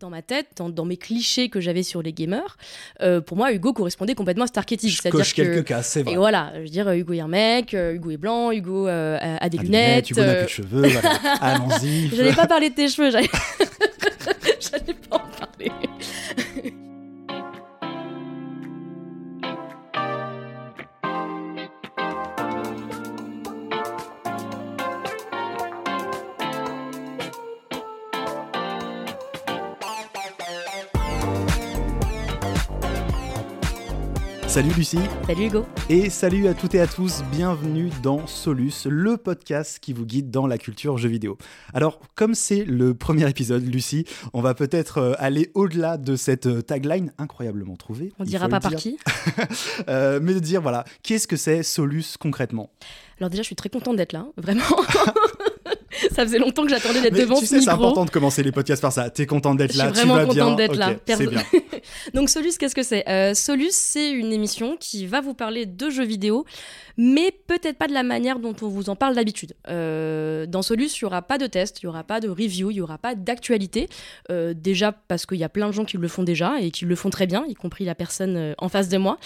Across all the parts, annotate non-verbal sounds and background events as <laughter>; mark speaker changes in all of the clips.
Speaker 1: dans ma tête, dans, mes clichés que j'avais sur les gamers, euh, pour moi, Hugo correspondait complètement à cet archétype.
Speaker 2: Je coche quelques cas, c'est vrai.
Speaker 1: Et voilà, je veux dire, Hugo est un mec, euh, Hugo est blanc, Hugo euh, a, des lunettes.
Speaker 2: Hugo n'a plus de cheveux, voilà. <laughs> allons-y.
Speaker 1: J'allais pas parler de tes cheveux, j'allais
Speaker 2: Salut Lucie.
Speaker 1: Salut Hugo.
Speaker 2: Et salut à toutes et à tous, bienvenue dans Solus, le podcast qui vous guide dans la culture jeux vidéo. Alors, comme c'est le premier épisode, Lucie, on va peut-être euh, aller au-delà de cette euh, tagline incroyablement trouvée.
Speaker 1: On dira pas par qui. <laughs>
Speaker 2: Euh, mais de dire, voilà, qu'est-ce que c'est Solus concrètement?
Speaker 1: Alors déjà, je suis très contente d'être là, vraiment. <laughs> <laughs> ça faisait longtemps que j'attendais d'être devant
Speaker 2: tu sais, C'est important de commencer les podcasts par ça. T'es contente d'être là,
Speaker 1: tu vas
Speaker 2: bien.
Speaker 1: contente d'être là.
Speaker 2: C'est bien.
Speaker 1: Donc Solus, qu'est-ce que c'est? Euh, Solus, c'est une émission qui va vous parler de jeux vidéo, mais peut-être pas de la manière dont on vous en parle d'habitude. Euh, dans Solus, il n'y aura pas de test, il n'y aura pas de review, il n'y aura pas d'actualité. Euh, déjà parce qu'il y a plein de gens qui le font déjà et qui le font très bien, y compris la personne en face de moi.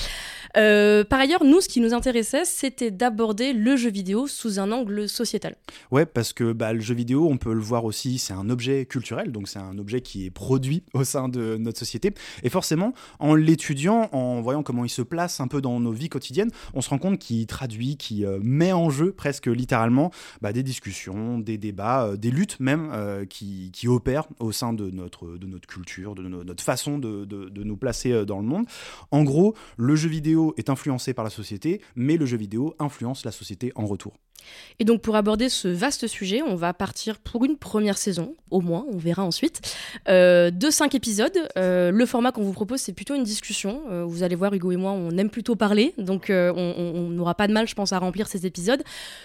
Speaker 1: Par ailleurs, nous, ce qui nous intéressait, c'était d'aborder le jeu vidéo sous un angle sociétal.
Speaker 2: Ouais, parce que bah, le jeu vidéo, on peut le voir aussi, c'est un objet culturel, donc c'est un objet qui est produit <laughs> au sein de notre société. Et forcément, en l'étudiant, en voyant comment il se place un peu dans nos vies quotidiennes, on se rend compte qu'il traduit, qu'il euh, met en jeu presque littéralement bah, des discussions, des débats, euh, des luttes même euh, qui, opèrent au sein de notre, de notre culture, de notre façon de, de nous placer dans le monde. En gros, le jeu vidéo est influencé par la société, mais le jeu vidéo influence la société en retour.
Speaker 1: Et donc pour aborder ce vaste sujet, on va partir pour une première saison, au moins, on verra ensuite, euh, de cinq épisodes. Euh, le format qu'on vous propose, c'est plutôt une discussion. Euh, vous allez voir, Hugo et moi, on aime plutôt parler, donc on n'aura pas de mal, je pense, à remplir ces épisodes.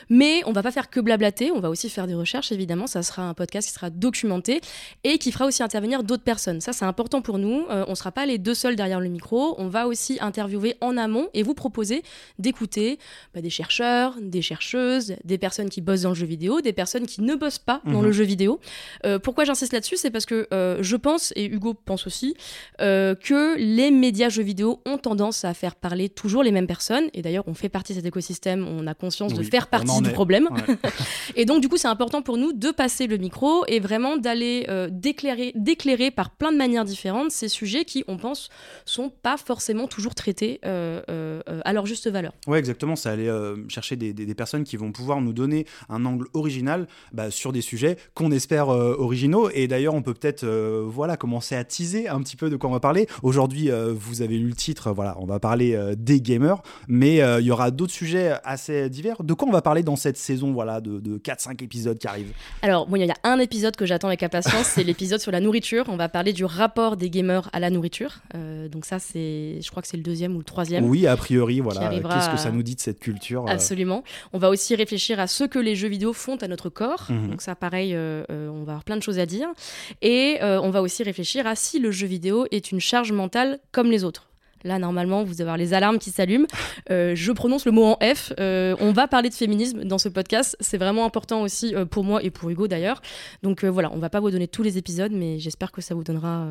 Speaker 1: Mais on va pas faire que blablater, on va aussi faire des recherches, évidemment. Ça sera un podcast qui sera documenté et qui fera aussi intervenir d'autres personnes. Ça, c'est important pour nous. on ne sera pas les deux seuls derrière le micro. On va aussi interviewer en amont et vous proposer d'écouter bah, des chercheurs, des chercheuses, des personnes qui bossent dans le jeu vidéo, des personnes qui ne bossent pas dans le mhm. jeu vidéo. Euh, pourquoi j'insiste là-dessus? C'est parce que euh, je pense, et Hugo pense aussi, euh, que les médias jeux vidéo ont tendance à faire parler toujours les mêmes personnes. Et d'ailleurs, on fait partie de cet écosystème, on a conscience de faire partie du problème. <laughs> et donc, du coup, c'est important pour nous de passer le micro et vraiment d'aller d'éclairer, d'éclairer par plein de manières différentes ces sujets qui, on pense, sont pas forcément toujours traités à leur juste valeur.
Speaker 2: Ouais, exactement. Ça aller chercher des, des, des personnes qui vont pouvoir nous donner un angle original bah, sur des sujets qu'on espère euh, originaux. Et d'ailleurs, on peut peut-être euh, voilà, commencer à teaser un petit peu de quoi on va parler. Aujourd'hui, euh, vous avez lu le titre, voilà, on va parler des gamers, mais il y aura d'autres sujets assez divers. De quoi on va parler dans cette saison voilà, de, de 4-5 épisodes qui arrivent?
Speaker 1: Alors, il y a un épisode que j'attends avec impatience, c'est <laughs> l'épisode sur la nourriture. On va parler du rapport des gamers à la nourriture. donc ça, c'est, je crois que c'est le deuxième ou le troisième.
Speaker 2: Oui, a priori, voilà. Qu'est-ce que ça nous dit de cette culture
Speaker 1: Absolument. On va aussi réfléchir à ce que les jeux vidéo font à notre corps. Mhm. Donc ça, pareil, euh, euh, on va avoir plein de choses à dire. Et euh, on va aussi réfléchir à si le jeu vidéo est une charge mentale comme les autres. Là, normalement, vous avez les alarmes qui s'allument. je prononce le mot en F. on va parler de féminisme dans ce podcast. C'est vraiment important aussi pour moi et pour Hugo d'ailleurs. Donc voilà, on va pas vous donner tous les épisodes, mais j'espère que ça vous donnera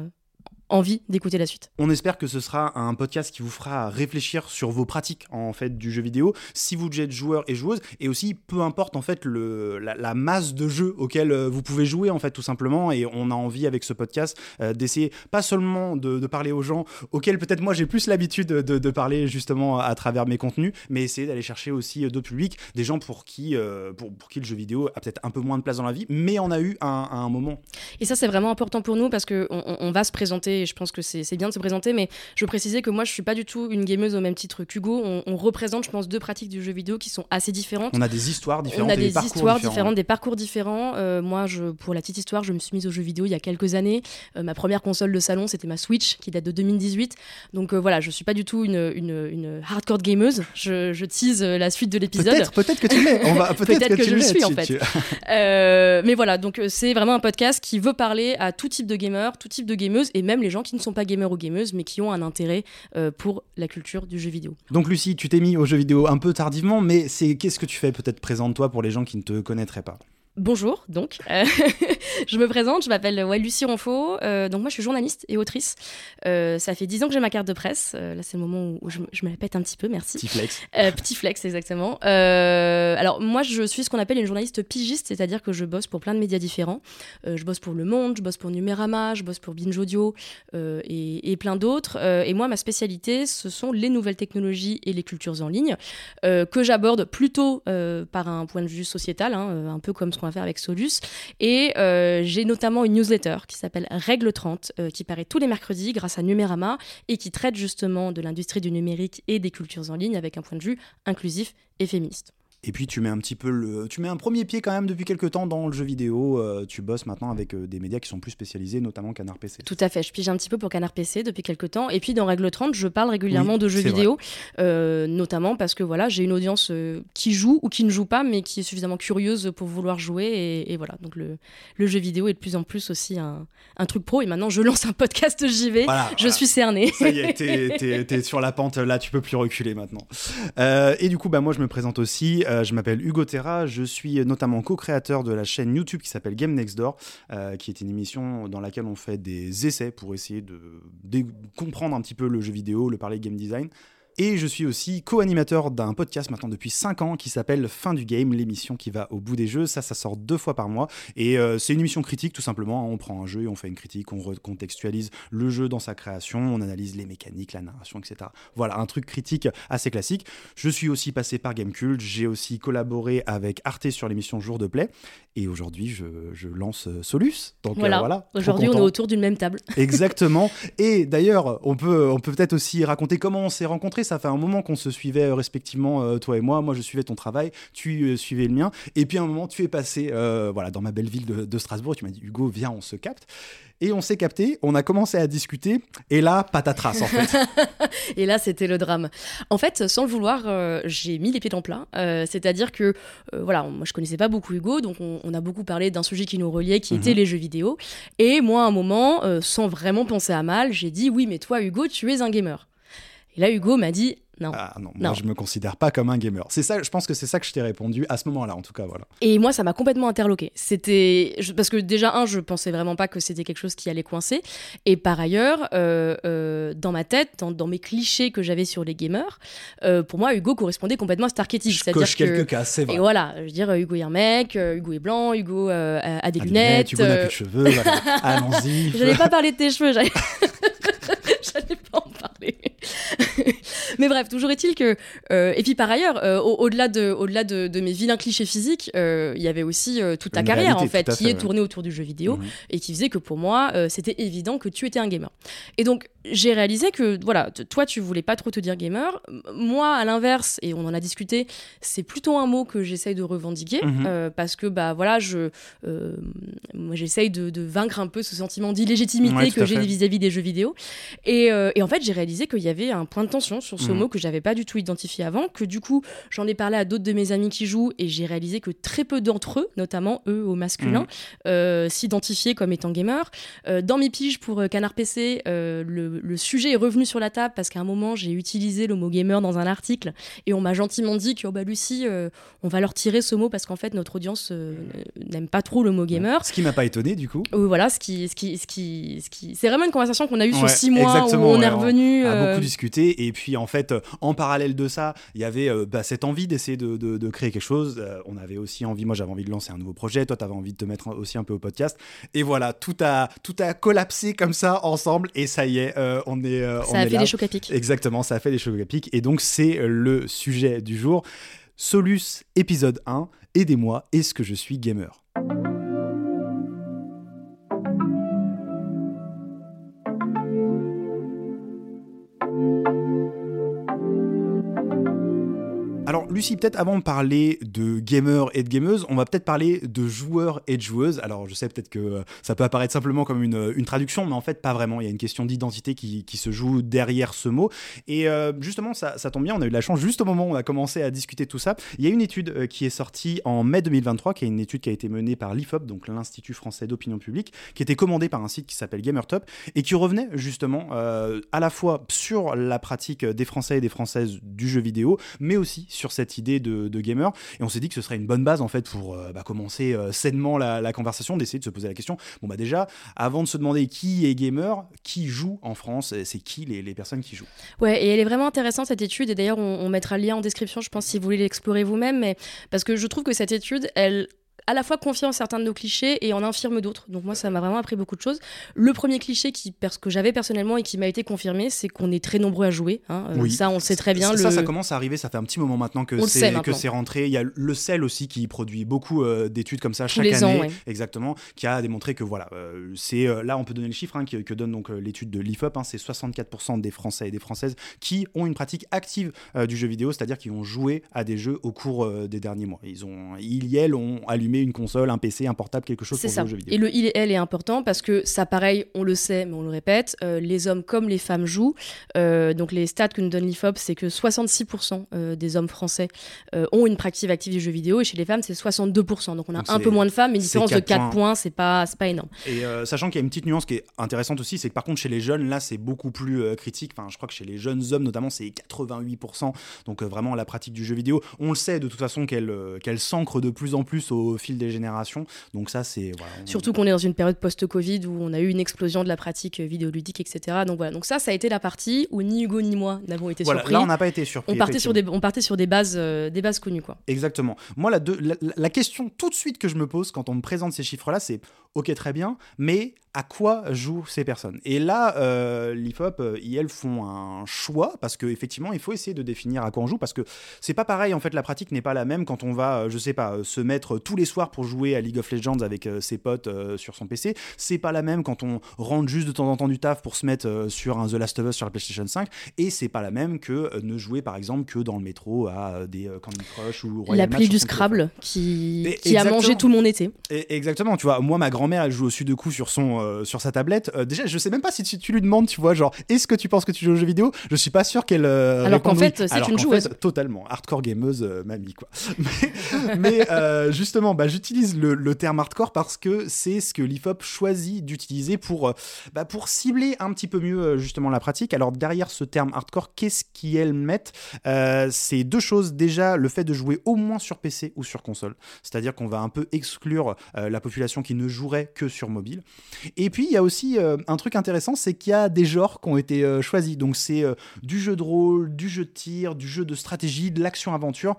Speaker 1: envie d'écouter la suite.
Speaker 2: On espère que ce sera un podcast qui vous fera réfléchir sur vos pratiques en fait du jeu vidéo, si vous êtes joueur et joueuse, et aussi peu importe en fait le, la, masse de jeux auxquels euh, vous pouvez jouer en fait tout simplement. Et on a envie avec ce podcast euh, d'essayer pas seulement de, parler aux gens auxquels peut-être moi j'ai plus l'habitude de, parler justement à travers mes contenus, mais essayer d'aller chercher aussi euh, d'autres publics, des gens pour qui, pour, pour, qui le jeu vidéo a peut-être un peu moins de place dans la vie, mais on a eu un, un moment.
Speaker 1: Et ça c'est vraiment important pour nous parce que on va se présenter je pense que c'est bien de se présenter, mais je préciser que moi, je suis pas du tout une gameuse au même titre qu'Hugo. On, représente, je pense, deux pratiques du jeu vidéo qui sont assez différentes.
Speaker 2: On a des histoires différentes.
Speaker 1: On a des, histoires différentes, des parcours différents. Euh, moi, je, pour la petite histoire, je me suis mise aux jeux vidéo il y a quelques années. Euh, ma première console de salon, c'était ma Switch, qui date de 2018. Donc euh, voilà, je suis pas du tout une, une, hardcore gameuse. Je, je tease la suite de l'épisode.
Speaker 2: Peut-être peut que tu l'es. <laughs>
Speaker 1: Peut-être que, je le suis, en fait. <laughs> mais voilà, donc c'est vraiment un podcast qui veut parler à tout type de gamers, tout type de gameuses, et même les gens qui ne sont pas gamers ou gameuses, mais qui ont un intérêt euh, pour la culture du jeu vidéo.
Speaker 2: Donc Lucie, tu t'es mis au jeu vidéo un peu tardivement, mais c'est qu'est-ce que tu fais Peut-être présente-toi pour les gens qui ne te connaîtraient pas?
Speaker 1: Bonjour, donc. Euh, <laughs> je me présente, je m'appelle ouais, Lucie Ronfaux. Euh, donc, moi, je suis journaliste et autrice. Euh, ça fait dix ans que j'ai ma carte de presse. là, c'est le moment où je, me la pète un petit peu, merci.
Speaker 2: Petit flex.
Speaker 1: petit flex, exactement. alors, moi, je suis ce qu'on appelle une journaliste pigiste, c'est-à-dire que je bosse pour plein de médias différents. je bosse pour Le Monde, je bosse pour Numérama, je bosse pour Binge Audio et, et, plein d'autres. et moi, ma spécialité, ce sont les nouvelles technologies et les cultures en ligne, que j'aborde plutôt par un point de vue sociétal, hein, un peu comme ce qu'on faire avec Solus. Et euh, j'ai notamment une newsletter qui s'appelle Règle 30, euh, qui paraît tous les mercredis grâce à Numérama et qui traite justement de l'industrie du numérique et des cultures en ligne avec un point de vue inclusif et féministe.
Speaker 2: Et puis tu mets un petit peu le, tu mets un premier pied quand même depuis quelques temps dans le jeu vidéo. Euh, tu bosses maintenant avec euh, des médias qui sont plus spécialisés, notamment Canard PC.
Speaker 1: Tout à fait. Je pige un petit peu pour Canard PC depuis quelques temps. Et puis dans Règle 30, je parle régulièrement de jeux vidéo, euh, notamment parce que voilà, j'ai une audience qui joue ou qui ne joue pas, mais qui est suffisamment curieuse pour vouloir jouer. Et, voilà, donc le, le, jeu vidéo est de plus en plus aussi un, un truc pro. Et maintenant, je lance un podcast JV. je suis cerné.
Speaker 2: Ça y est, t'es, sur la pente. Là, tu peux plus reculer maintenant. et du coup, bah moi, je me présente aussi. Euh, je m'appelle Hugo Terra, je suis notamment co-créateur de la chaîne YouTube qui s'appelle Game Next Door, euh, qui est une émission dans laquelle on fait des essais pour essayer de, de comprendre un petit peu le jeu vidéo, le parler game design. Et je suis aussi co-animateur d'un podcast maintenant depuis 5 ans qui s'appelle Fin du Game, l'émission qui va au bout des jeux. Ça, ça sort deux fois par mois. Et euh, c'est une émission critique tout simplement. On prend un jeu et on fait une critique, on recontextualise le jeu dans sa création, on analyse les mécaniques, la narration, etc. Voilà, un truc critique assez classique. Je suis aussi passé par Gamecult, j'ai aussi collaboré avec Arte sur l'émission Jour de Play. Et aujourd'hui, je, lance euh, Solus.
Speaker 1: Donc euh, voilà, voilà aujourd'hui on est autour d'une même table.
Speaker 2: Exactement. Et d'ailleurs, on peut on peut peut-être aussi raconter comment on s'est rencontrés ça fait un moment qu'on se suivait euh, respectivement, euh, toi et moi. Moi, je suivais ton travail, tu euh, suivais le mien. Et puis, à un moment, tu es passé voilà, dans ma belle ville de, Strasbourg. tu m'as dit, Hugo, viens, on se capte. Et on s'est capté, on a commencé à discuter, et là, patatras en fait. <laughs>
Speaker 1: et là, c'était le drame. En fait, sans le vouloir, j'ai mis les pieds dans le plat. C'est-à-dire que, voilà, moi je connaissais pas beaucoup Hugo, donc on, a beaucoup parlé d'un sujet qui nous reliait, qui était mhm. les jeux vidéo. Et moi, à un moment, sans vraiment penser à mal, j'ai dit oui, mais toi, Hugo, tu es un gamer. Et là, Hugo m'a dit non.
Speaker 2: Ah non, moi je me considère pas comme un gamer. C'est ça, je pense que c'est ça que je t'ai répondu à ce moment-là, en tout cas, voilà.
Speaker 1: Et moi, ça m'a complètement interloqué. C'était parce que déjà un, je pensais vraiment pas que c'était quelque chose qui allait coincer. Et par ailleurs, euh, euh, dans ma tête, dans, mes clichés que j'avais sur les gamers, euh, pour moi, Hugo correspondait complètement à cet archétype.
Speaker 2: Je coche quelques cas, c'est vrai.
Speaker 1: Et voilà, je veux dire, Hugo est un mec, Hugo est blanc, Hugo a des lunettes.
Speaker 2: Hugo n'a plus de cheveux. <laughs> Allons-y.
Speaker 1: Je n'allais pas parler de tes cheveux. <laughs> <laughs> J'allais pas en parler. <laughs> Mais bref, toujours est-il que. Euh, et puis par ailleurs, euh, au-delà de, au -delà de, mes vilains clichés physiques, euh, il y avait aussi toute ta carrière, en fait, qui est tournée autour du jeu vidéo mhm. et qui faisait que pour moi, c'était évident que tu étais un gamer. Et donc, j'ai réalisé que, voilà, toi, tu voulais pas trop te dire gamer. Moi, à l'inverse, et on en a discuté, c'est plutôt un mot que j'essaye de revendiquer mhm. parce que, bah voilà, je. moi, j'essaye de, vaincre un peu ce sentiment d'illégitimité que j'ai vis-à-vis des jeux vidéo. Et, et en fait, j'ai réalisé qu'il y avait un point de tension sur ce mhm. mot que j'avais pas du tout identifié avant, que du coup j'en ai parlé à d'autres de mes amis qui jouent et j'ai réalisé que très peu d'entre eux, notamment eux au masculin, mhm. euh, s'identifiaient comme étant gamers. Euh, dans mes piges pour euh, Canard PC, le, sujet est revenu sur la table parce qu'à un moment j'ai utilisé le mot gamer dans un article et on m'a gentiment dit que oh bah Lucie, on va leur tirer ce mot parce qu'en fait notre audience n'aime pas trop le mot gamer.
Speaker 2: Ce qui m'a pas étonné du coup.
Speaker 1: voilà, ce qui, ce qui, ce qui, ce qui... c'est vraiment une conversation qu'on a eue sur six mois où on est revenu.
Speaker 2: On a beaucoup discuté et puis en fait, euh, en parallèle de ça, il y avait euh, bah, cette envie d'essayer de, créer quelque chose. Euh, on avait aussi envie, moi j'avais envie de lancer un nouveau projet, toi tu avais envie de te mettre aussi un peu au podcast. Et voilà, tout a, tout a collapsé comme ça ensemble et ça y est, on est.
Speaker 1: ça a fait des chocs à pic.
Speaker 2: Exactement, ça a fait des chocs à pic. Et donc c'est le sujet du jour. Solus épisode 1, aidez-moi, est-ce que je suis gamer? Lucie, peut-être avant de parler de gamers et de gameuses, on va peut-être parler de joueurs et de joueuses. Alors, je sais peut-être que euh, ça peut apparaître simplement comme une, traduction, mais en fait, pas vraiment. Il y a une question d'identité qui, se joue derrière ce mot. Et euh, justement, ça, tombe bien, on a eu la chance, juste au moment où on a commencé à discuter tout ça. Il y a une étude euh, qui est sortie en mai 2023, qui est une étude qui a été menée par l'IFOP, donc l'Institut français d'opinion publique, qui était commandée par un site qui s'appelle GamerTop, et qui revenait justement à la fois sur la pratique des Français et des Françaises du jeu vidéo, mais aussi sur cette idée de, gamer. Et on s'est dit que ce serait une bonne base en fait pour bah, commencer sainement la, conversation, d'essayer de se poser la question. Bon bah déjà, avant de se demander qui est gamer, qui joue en France, c'est qui les, personnes qui jouent?
Speaker 1: Ouais, et elle est vraiment intéressante cette étude. Et d'ailleurs, on, on mettra le lien en description, je pense, si vous voulez l'explorer vous-même. Mais parce que je trouve que cette étude, elle à la fois confirme certains de nos clichés et en infirme d'autres. Donc moi, ça m'a vraiment appris beaucoup de choses. Le premier cliché qui, que j'avais personnellement et qui m'a été confirmé, c'est qu'on est très nombreux à jouer. Hein. Euh, ça, on sait très bien.
Speaker 2: Ça, ça commence à arriver. Ça fait un petit moment maintenant que c'est que c'est rentré. Il y a le sel aussi qui produit beaucoup euh, d'études comme ça chaque année, exactement, qui a démontré que voilà, euh, c'est là on peut donner le chiffre hein, que, donne donc l'étude de l'IFOP. Hein, c'est 64% des Français et des Françaises qui ont une pratique active du jeu vidéo, c'est-à-dire qui ont joué à des jeux au cours des derniers mois. Ils ont, ils y elles ont allumé une console, un PC, un portable, quelque chose pour
Speaker 1: ça.
Speaker 2: jouer aux jeux vidéo.
Speaker 1: Et le il et elle est important parce que ça, pareil, on le sait, mais on le répète, euh, les hommes comme les femmes jouent. Euh, donc les stats que nous donne l'IFOP, c'est que 66% euh, des hommes français ont une pratique active du jeu vidéo et chez les femmes, c'est 62%. Donc on a un peu moins de femmes, mais une différence de 4 points, c'est pas, pas énorme.
Speaker 2: Et sachant qu'il y a une petite nuance qui est intéressante aussi, c'est que par contre, chez les jeunes, là, c'est beaucoup plus critique. Enfin, je crois que chez les jeunes hommes, notamment, c'est 88%. Donc vraiment, la pratique du jeu vidéo, on le sait de toute façon qu'elle qu'elle s'ancre de plus en plus au fil des générations donc ça, c'est
Speaker 1: surtout qu'on est dans une période post-Covid où on a eu une explosion de la pratique vidéoludique, etc. Donc voilà. Donc ça, ça a été la partie où ni Hugo ni moi n'avons été
Speaker 2: voilà,
Speaker 1: surpris.
Speaker 2: Là, on n'a pas été surpris.
Speaker 1: On partait sur des, on partait sur des bases, euh, des bases connues, quoi.
Speaker 2: Exactement. Moi, la, la, la question tout de suite que je me pose quand on me présente ces chiffres-là, c'est ok, très bien, mais à quoi jouent ces personnes Et là, euh, l'IFOP, euh, ils font un choix parce qu'effectivement, il faut essayer de définir à quoi on joue parce que c'est pas pareil. En fait, la pratique n'est pas la même quand on va, euh, je sais pas, se mettre tous les soirs pour jouer à League of Legends avec ses potes sur son PC. C'est pas la même quand on rentre juste de temps en temps du taf pour se mettre sur un The Last of Us sur la PlayStation 5. Et c'est pas la même que ne jouer par exemple que dans le métro à des Candy Crush ou
Speaker 1: Royal L'appli du Scrabble qui, qui a mangé tout mon été.
Speaker 2: exactement. Tu vois, moi, ma grand-mère, elle joue au sud de coup sur son euh, sur sa tablette. Euh, déjà, je sais même pas si tu, lui demandes, tu vois, genre, est-ce que tu penses que tu joues aux jeux vidéo? Je suis pas sûr qu'elle. Euh,
Speaker 1: Alors qu'en fait, c'est une joueuse.
Speaker 2: totalement, hardcore gameuse, mamie quoi. <laughs> mais, justement, bah, j'utilise le, terme hardcore parce que c'est ce que l'IFOP choisit d'utiliser pour bah, pour cibler un petit peu mieux justement la pratique. Alors derrière ce terme hardcore, qu'est-ce qu'elles mettent? C'est deux choses. Déjà, le fait de jouer au moins sur PC ou sur console, c'est-à-dire qu'on va un peu exclure la population qui ne jouerait que sur mobile. Et puis il y a aussi euh, un truc intéressant, c'est qu'il y a des genres qui ont été euh, choisis. Donc c'est euh, du jeu de rôle, du jeu de tir, du jeu de stratégie, de l'action-aventure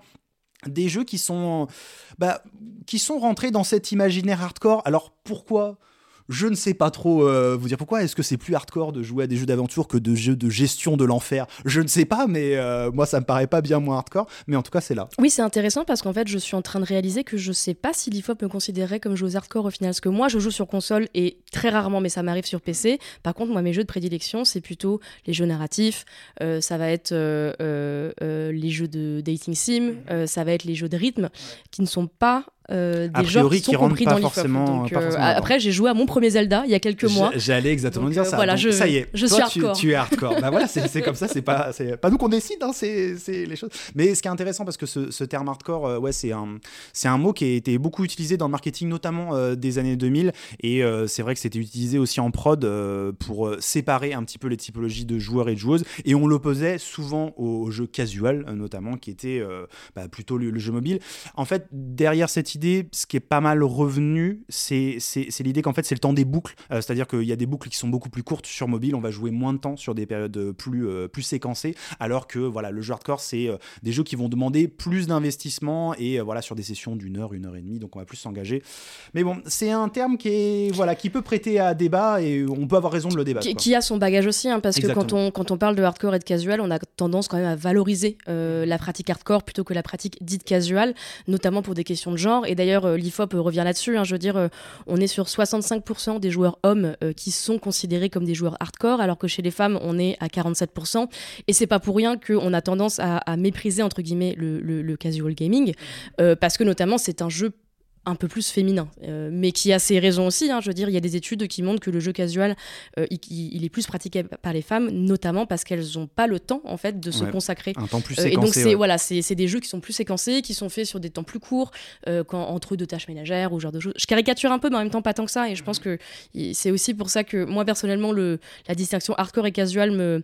Speaker 2: des jeux qui sont bah, qui sont rentrés dans cet imaginaire hardcore. Alors pourquoi je ne sais pas trop euh, vous dire pourquoi. Est-ce que c'est plus hardcore de jouer à des jeux d'aventure que de jeux de gestion de l'enfer? Je ne sais pas, mais euh, moi ça me paraît pas bien moins hardcore. Mais en tout cas, c'est là.
Speaker 1: Oui, c'est intéressant parce qu'en fait, je suis en train de réaliser que je sais pas si l'IFOP me considérait comme joueuse hardcore au final. Parce que moi, je joue sur console et très rarement, mais ça m'arrive sur PC. Par contre, moi, mes jeux de prédilection, c'est plutôt les jeux narratifs. Euh, ça va être les jeux de dating sim. ça va être les jeux de rythme qui ne sont pas euh, des genres qui sont compris dans forcément, euh, après, j'ai joué à mon premier Zelda il y a quelques mois.
Speaker 2: J'allais exactement dire euh, ça.
Speaker 1: Voilà,
Speaker 2: je,
Speaker 1: ça y est,
Speaker 2: je
Speaker 1: toi, suis
Speaker 2: hardcore. Tu, es hardcore. bah voilà, c'est comme ça. C'est pas, pas nous qu'on décide, hein, c'est les choses. Mais ce qui est intéressant, parce que ce, ce terme hardcore, ouais, c'est un, c'est un mot qui a été beaucoup utilisé dans le marketing, notamment des années 2000. Et c'est vrai que c'était utilisé aussi en prod pour séparer un petit peu les typologies de joueurs et de joueuses. Et on l'opposait souvent au, jeu casual, notamment, qui était bah, plutôt le, le jeu mobile. En fait, derrière cette idée ce qui est pas mal revenu, c'est l'idée qu'en fait, c'est le temps des boucles. Euh, c'est-à-dire qu'il y a des boucles qui sont beaucoup plus courtes sur mobile. On va jouer moins de temps sur des périodes plus, euh, plus séquencées. Alors que voilà, le jeu hardcore, c'est euh, des jeux qui vont demander plus d'investissement et voilà, sur des sessions d'une heure, une heure et demie. Donc on va plus s'engager. Mais bon, c'est un terme qui, est, voilà, qui peut prêter à débat et on peut avoir raison de le débattre.
Speaker 1: Qui, a son bagage aussi, hein, parce que quand on, quand on parle de hardcore et de casual, on a tendance quand même à valoriser la pratique hardcore plutôt que la pratique dite casual, notamment pour des questions de genre. Et d'ailleurs, euh, l'IFOP euh, revient là-dessus. Hein. je veux dire, euh, on est sur 65% des joueurs hommes qui sont considérés comme des joueurs hardcore, alors que chez les femmes, on est à 47%. Et c'est pas pour rien qu'on a tendance à, mépriser, entre guillemets, le, casual gaming, parce que notamment, c'est un jeu un peu plus féminin, mais qui a ses raisons aussi. Hein. je veux dire, il y a des études qui montrent que le jeu casual, il, est plus pratiqué par les femmes, notamment parce qu'elles n'ont pas le temps en fait de se consacrer.
Speaker 2: Un temps plus séquencé. et donc
Speaker 1: c'est voilà, c'est des jeux qui sont plus séquencés, qui sont faits sur des temps plus courts, quand, entre deux tâches ménagères ou genre de choses. Je caricature un peu, mais en même temps pas tant que ça. Et je pense que c'est aussi pour ça que moi personnellement, le, la distinction hardcore et casual me,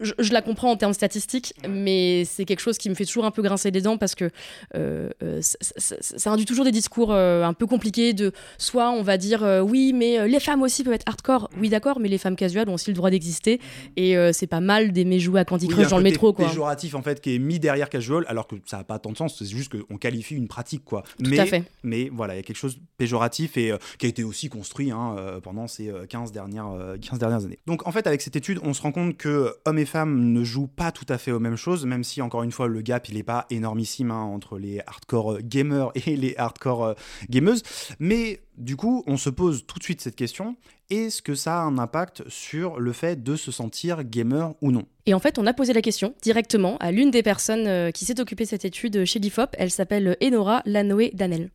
Speaker 1: je, la comprends en termes statistiques, mais c'est quelque chose qui me fait toujours un peu grincer les dents parce que euh, euh, ça, induit toujours des discours euh, un peu compliqués de soit on va dire oui, mais les femmes aussi peuvent être hardcore. Oui, d'accord, mais les femmes casuales ont aussi le droit d'exister et c'est pas mal d'aimer jouer à Candy Crush dans le métro.
Speaker 2: C'est péjoratif en fait qui est mis derrière casual alors que ça n'a pas tant de sens, c'est juste qu'on qualifie une pratique quoi.
Speaker 1: Tout
Speaker 2: mais,
Speaker 1: à fait.
Speaker 2: Mais voilà, il y a quelque chose de péjoratif et qui a été aussi construit hein, pendant ces 15 dernières, 15 dernières années. Donc en fait, avec cette étude, on se rend compte que hommes et femmes ne jouent pas tout à fait aux mêmes choses, même si encore une fois le gap il n'est pas énormissime hein, entre les hardcore gamers et les hardcore gameuses. Mais du coup, on se pose tout de suite cette question est-ce que ça a un impact sur le fait de se sentir gamer ou non?
Speaker 1: Et en fait, on a posé la question directement à l'une des personnes euh, qui s'est occupée de cette étude chez l'IFOP. Elle s'appelle Enora Lanoé Danel.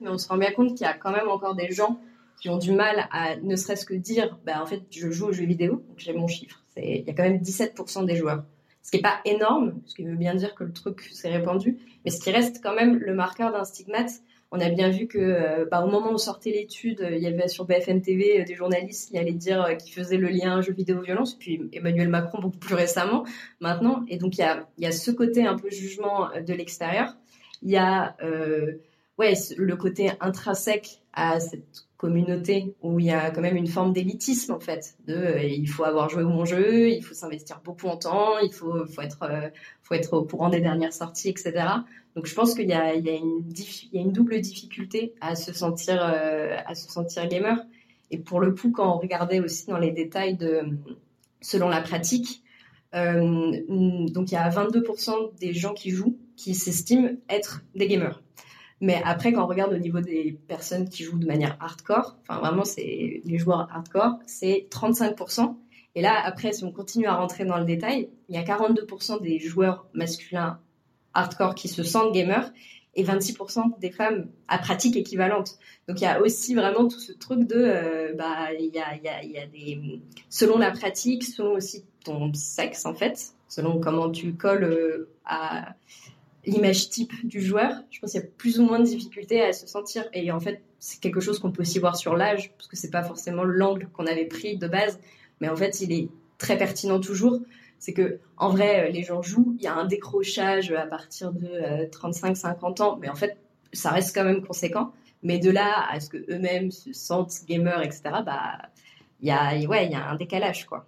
Speaker 3: Mais on se rend bien compte qu'il y a quand même encore des gens qui ont du mal à ne serait-ce que dire bah, en fait, je joue aux jeux vidéo, donc j'ai mon chiffre. Il y a quand même 17% des joueurs ce qui n'est pas énorme, ce qui veut bien dire que le truc s'est répandu, mais ce qui reste quand même le marqueur d'un stigmate. On a bien vu que euh, bah, au moment où sortait l'étude, il y avait sur BFM TV euh, des journalistes qui allaient dire euh, qu'ils faisaient le lien jeu vidéo violence, puis Emmanuel Macron beaucoup plus récemment maintenant. Et donc il y a, y a, ce côté un peu jugement de l'extérieur. Il y a ouais, le côté intrinsèque à cette communauté où il y a quand même une forme d'élitisme en fait. De, euh, il faut avoir joué au bon jeu, il faut s'investir beaucoup en temps, il faut, faut, être, euh, faut être au courant des dernières sorties, etc. Donc je pense qu'il y, a une double difficulté à se sentir, euh, à se sentir gamer. Et pour le coup, quand on regardait aussi dans les détails de, selon la pratique, donc il y a 22% des gens qui jouent qui s'estiment être des gamers. Mais après, quand on regarde au niveau des personnes qui jouent de manière hardcore, enfin vraiment, c'est les joueurs hardcore, c'est 35%. Et là, après, si on continue à rentrer dans le détail, il y a 42% des joueurs masculins hardcore qui se sentent gamers et 26% des femmes à pratique équivalente. Donc il y a aussi vraiment tout ce truc de, euh, bah, il y a, y, y a des, selon la pratique, selon aussi ton sexe en fait, selon comment tu colles euh, à l'image type du joueur, je pense qu'il y a plus ou moins de difficultés à se sentir. Et en fait, c'est quelque chose qu'on peut aussi voir sur l'âge, parce que c'est pas forcément l'angle qu'on avait pris de base, mais en fait, il est très pertinent toujours. C'est que, en vrai, les gens jouent, il y a un décrochage à partir de 35-50 euh, ans, mais en fait, ça reste quand même conséquent. Mais de là à ce que eux-mêmes se sentent gamers, etc., bah, il y a, ouais, il y a un décalage, quoi.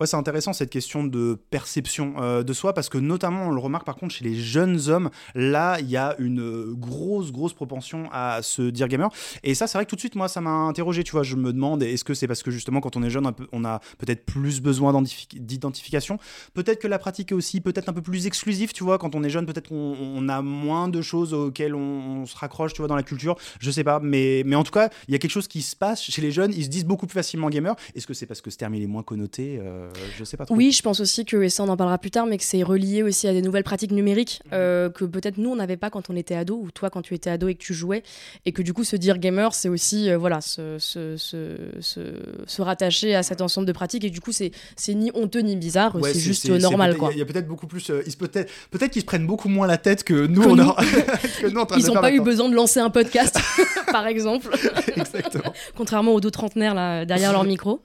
Speaker 2: Ouais, c'est intéressant cette question de perception euh, de soi parce que notamment on le remarque par contre chez les jeunes hommes, là il y a une grosse grosse propension à se dire gamer. Et ça c'est vrai que tout de suite moi ça m'a interrogé, tu vois, je me demande est-ce que c'est parce que justement quand on est jeune on a peut-être plus besoin d'identification, peut-être que la pratique est aussi peut-être un peu plus exclusive, tu vois, quand on est jeune peut-être qu'on a moins de choses auxquelles on, se raccroche, tu vois, dans la culture, je sais pas, mais, mais en tout cas il y a quelque chose qui se passe chez les jeunes, ils se disent beaucoup plus facilement gamer, est-ce que c'est parce que ce terme il est moins connoté euh, euh, je sais pas trop.
Speaker 1: Oui, je pense aussi que, et ça on en parlera plus tard, mais que c'est relié aussi à des nouvelles pratiques numériques mhm. euh, que peut-être nous on n'avait pas quand on était ado, ou toi quand tu étais ado et que tu jouais, et que du coup se dire gamer, c'est aussi euh, voilà, se, se, se, rattacher à cet ensemble de pratiques, et du coup c'est ni honteux ni bizarre, c'est juste normal.
Speaker 2: Il y a, peut-être beaucoup plus. peut-être peut qu'ils se prennent beaucoup moins la tête que nous, on a, <laughs>
Speaker 1: Ils n'ont pas eu besoin de lancer un podcast, <laughs> par exemple. Exactement. Contrairement aux deux trentenaires là, derrière leur micro.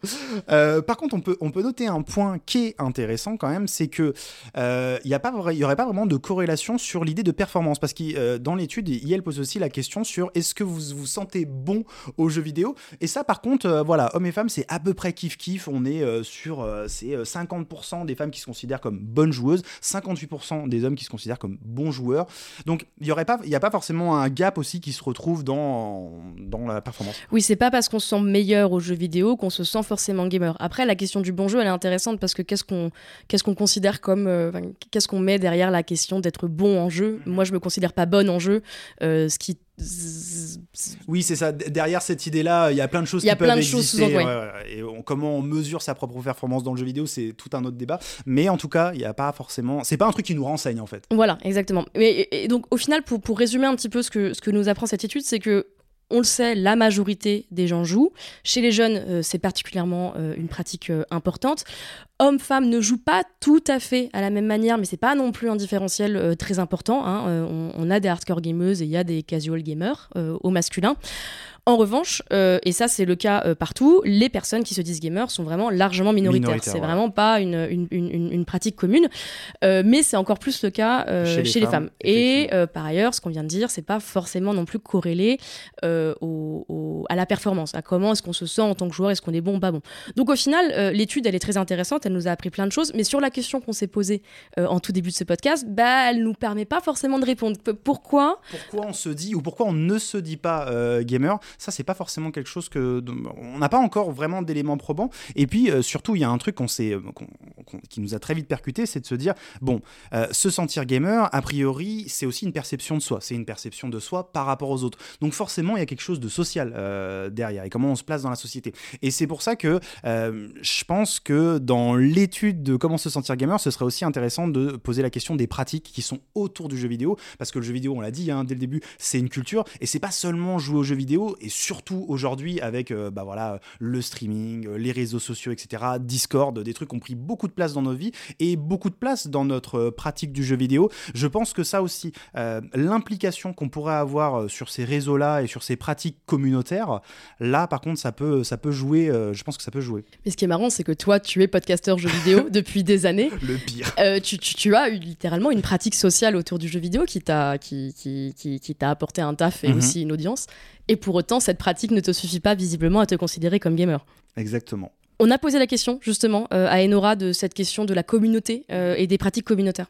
Speaker 2: par contre, on peut, on peut noter un point qui est intéressant quand même, c'est que euh, il n'y aurait pas vraiment de corrélation sur l'idée de performance, parce que euh, dans l'étude, elle pose aussi la question sur est-ce que vous vous sentez bon aux jeux vidéo? Et ça, par contre, euh, voilà, hommes et femmes, c'est à peu près kiff kiff. On est sur c'est 50% des femmes qui se considèrent comme bonnes joueuses, 58% des hommes qui se considèrent comme bons joueurs. Donc il y aurait pas, il y a pas forcément un gap aussi qui se retrouve dans dans la performance.
Speaker 1: Oui, c'est pas parce qu'on se sent meilleur aux jeux vidéo qu'on se sent forcément gamer. Après, la question du bon jeu, elle est intéressante parce que qu'est-ce qu'on qu'est-ce qu'on considère comme euh, qu'est-ce qu'on met derrière la question d'être bon en jeu? Mhm. Moi, je me considère pas bonne en jeu, euh, ce qui
Speaker 2: oui, c'est ça. Derrière cette idée-là, il y a plein de choses qui peuvent exister. Et comment on mesure sa propre performance dans le jeu vidéo, c'est tout un autre débat. Mais en tout cas, il n'y a pas forcément. C'est pas un truc qui nous renseigne en fait.
Speaker 1: Voilà, exactement. Et, donc, au final, pour, pour résumer un petit peu ce que, ce que nous apprend cette étude, c'est que on le sait, la majorité des gens jouent. Chez les jeunes, euh, c'est particulièrement euh, une pratique euh, importante. Hommes-femmes ne jouent pas tout à fait à la même manière, mais c'est pas non plus un différentiel très important. Hein. On, on, a des hardcore gameuses et il y a des casual gamers au masculin. En revanche, euh, et ça c'est le cas euh, partout, les personnes qui se disent gamers sont vraiment largement minoritaires. c'est vraiment pas une, une, une, pratique commune, euh, mais c'est encore plus le cas chez, les, femmes. Et par ailleurs, ce qu'on vient de dire, c'est pas forcément non plus corrélé au, à la performance, à comment est-ce qu'on se sent en tant que joueur, est-ce qu'on est bon ou pas bon. Donc au final, l'étude elle est très intéressante, elle nous a appris plein de choses, mais sur la question qu'on s'est posée en tout début de ce podcast, bah elle nous permet pas forcément de répondre. Pourquoi
Speaker 2: Pourquoi on se dit ou pourquoi on ne se dit pas gamer? Ça c'est pas forcément quelque chose que on n'a pas encore vraiment d'éléments probants. Et puis euh, surtout, il y a un truc qu'on euh, qui nous a très vite percuté, c'est de se dire bon, euh, se sentir gamer, a priori, c'est aussi une perception de soi, c'est une perception de soi par rapport aux autres. Donc forcément, il y a quelque chose de social derrière et comment on se place dans la société. Et c'est pour ça que je pense que dans l'étude de comment se sentir gamer, ce serait aussi intéressant de poser la question des pratiques qui sont autour du jeu vidéo, parce que le jeu vidéo, on l'a dit hein, dès le début, c'est une culture et c'est pas seulement jouer aux jeux vidéo et surtout aujourd'hui avec euh, bah voilà, le streaming, euh, les réseaux sociaux, etc., Discord, des trucs qui ont pris beaucoup de place dans nos vies et beaucoup de place dans notre euh, pratique du jeu vidéo. Je pense que ça aussi, l'implication qu'on pourrait avoir sur ces réseaux-là et sur ces pratiques communautaires, là par contre, ça peut, ça peut jouer, je pense que ça peut jouer.
Speaker 1: Mais ce qui est marrant, c'est que toi, tu es podcasteur jeu vidéo <laughs> depuis des années.
Speaker 2: Le pire.
Speaker 1: tu, tu, tu, as eu littéralement une pratique sociale autour du jeu vidéo qui t'a qui, qui, qui, qui apporté un taf et mhm. aussi une audience. Et pour autant, cette pratique ne te suffit pas visiblement à te considérer comme gamer.
Speaker 2: Exactement.
Speaker 1: On a posé la question justement euh, à Enora de cette question de la communauté euh, et des pratiques communautaires.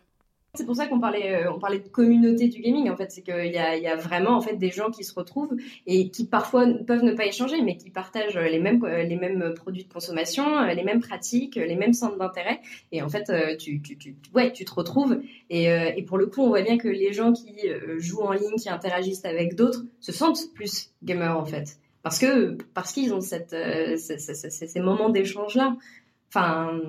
Speaker 3: C'est pour ça qu'on parlait, euh, on parlait de communauté du gaming. En fait, c'est qu'il y a, y a vraiment en fait des gens qui se retrouvent et qui parfois peuvent ne pas échanger, mais qui partagent les mêmes, les mêmes produits de consommation, les mêmes pratiques, les mêmes centres d'intérêt. Et en fait, tu, ouais, tu te retrouves. Et, pour le coup, on voit bien que les gens qui jouent en ligne, qui interagissent avec d'autres, se sentent plus gamers en fait, parce que parce qu'ils ont ces moments d'échange là. Enfin,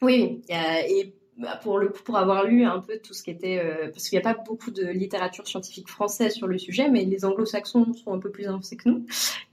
Speaker 3: oui, et pour le pour avoir lu un peu tout ce qui était, euh, parce qu'il n'y a pas beaucoup de littérature scientifique française sur le sujet, mais les anglo-saxons sont un peu plus avancés que nous,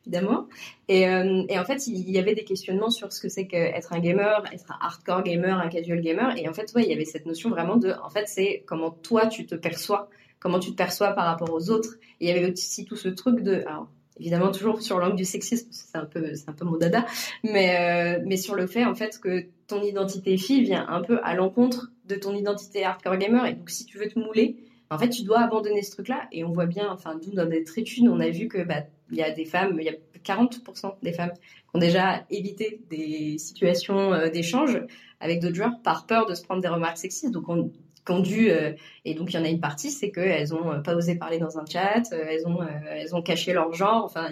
Speaker 3: évidemment. Et, euh, et, en fait, il y avait des questionnements sur ce que c'est qu'être un gamer, être un hardcore gamer, un casual gamer. Et en fait, ouais, il y avait cette notion vraiment de, en fait, c'est comment toi tu te perçois, comment tu te perçois par rapport aux autres. Il y avait aussi tout ce truc de, alors, évidemment toujours sur l'angle du sexisme, c'est un peu c'est un peu mon dada, mais euh, mais sur le fait en fait que ton identité fille vient un peu à l'encontre de ton identité hardcore gamer. Et donc si tu veux te mouler, en fait tu dois abandonner ce truc-là. Et on voit bien, enfin d'où dans notre étude on a vu que bah il y a des femmes, il y a 40% des femmes qui ont déjà évité des situations euh, d'échange avec d'autres joueurs par peur de se prendre des remarques sexistes. Donc on, dû euh, et donc il y en a une partie c'est qu'elles ont euh, pas osé parler dans un chat elles ont elles ont caché leur genre. Enfin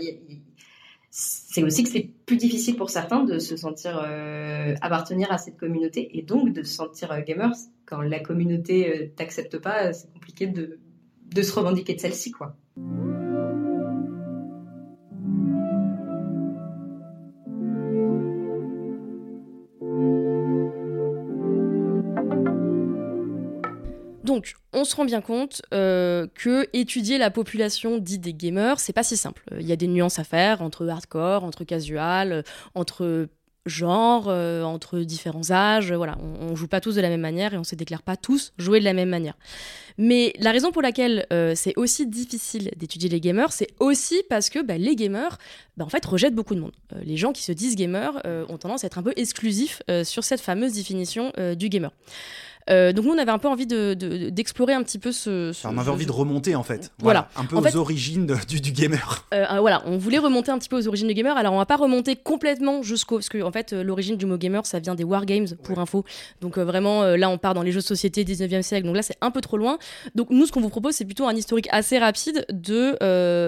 Speaker 3: c'est aussi que c'est plus difficile pour certains de se sentir appartenir à cette communauté et donc de se sentir gamer quand la communauté t'accepte pas c'est compliqué de de se revendiquer de celle-ci quoi
Speaker 1: Donc, on se rend bien compte euh, que étudier la population dite des gamers, c'est pas si simple. Il y a des nuances à faire entre hardcore, entre casual, euh, entre genre, euh, entre différents âges. Voilà, on, joue pas tous de la même manière et on se déclare pas tous jouer de la même manière. Mais la raison pour laquelle c'est aussi difficile d'étudier les gamers, c'est aussi parce que bah, les gamers, bah, en fait, rejettent beaucoup de monde. les gens qui se disent gamers ont tendance à être un peu exclusifs sur cette fameuse définition du gamer. Euh, donc nous, on avait un peu envie d'explorer de, un petit peu ce...
Speaker 2: on avait envie de remonter en fait. Voilà. Un peu aux origines du, du, gamer.
Speaker 1: Euh, euh, voilà, on voulait remonter un petit peu aux origines du gamer. Alors on va pas remonter complètement jusqu'au... Parce que en fait, l'origine du mot gamer, ça vient des wargames, pour info. Donc vraiment, là, on part dans les jeux de société 19e siècle. Donc là, c'est un peu trop loin. Donc nous, ce qu'on vous propose, c'est plutôt un historique assez rapide de,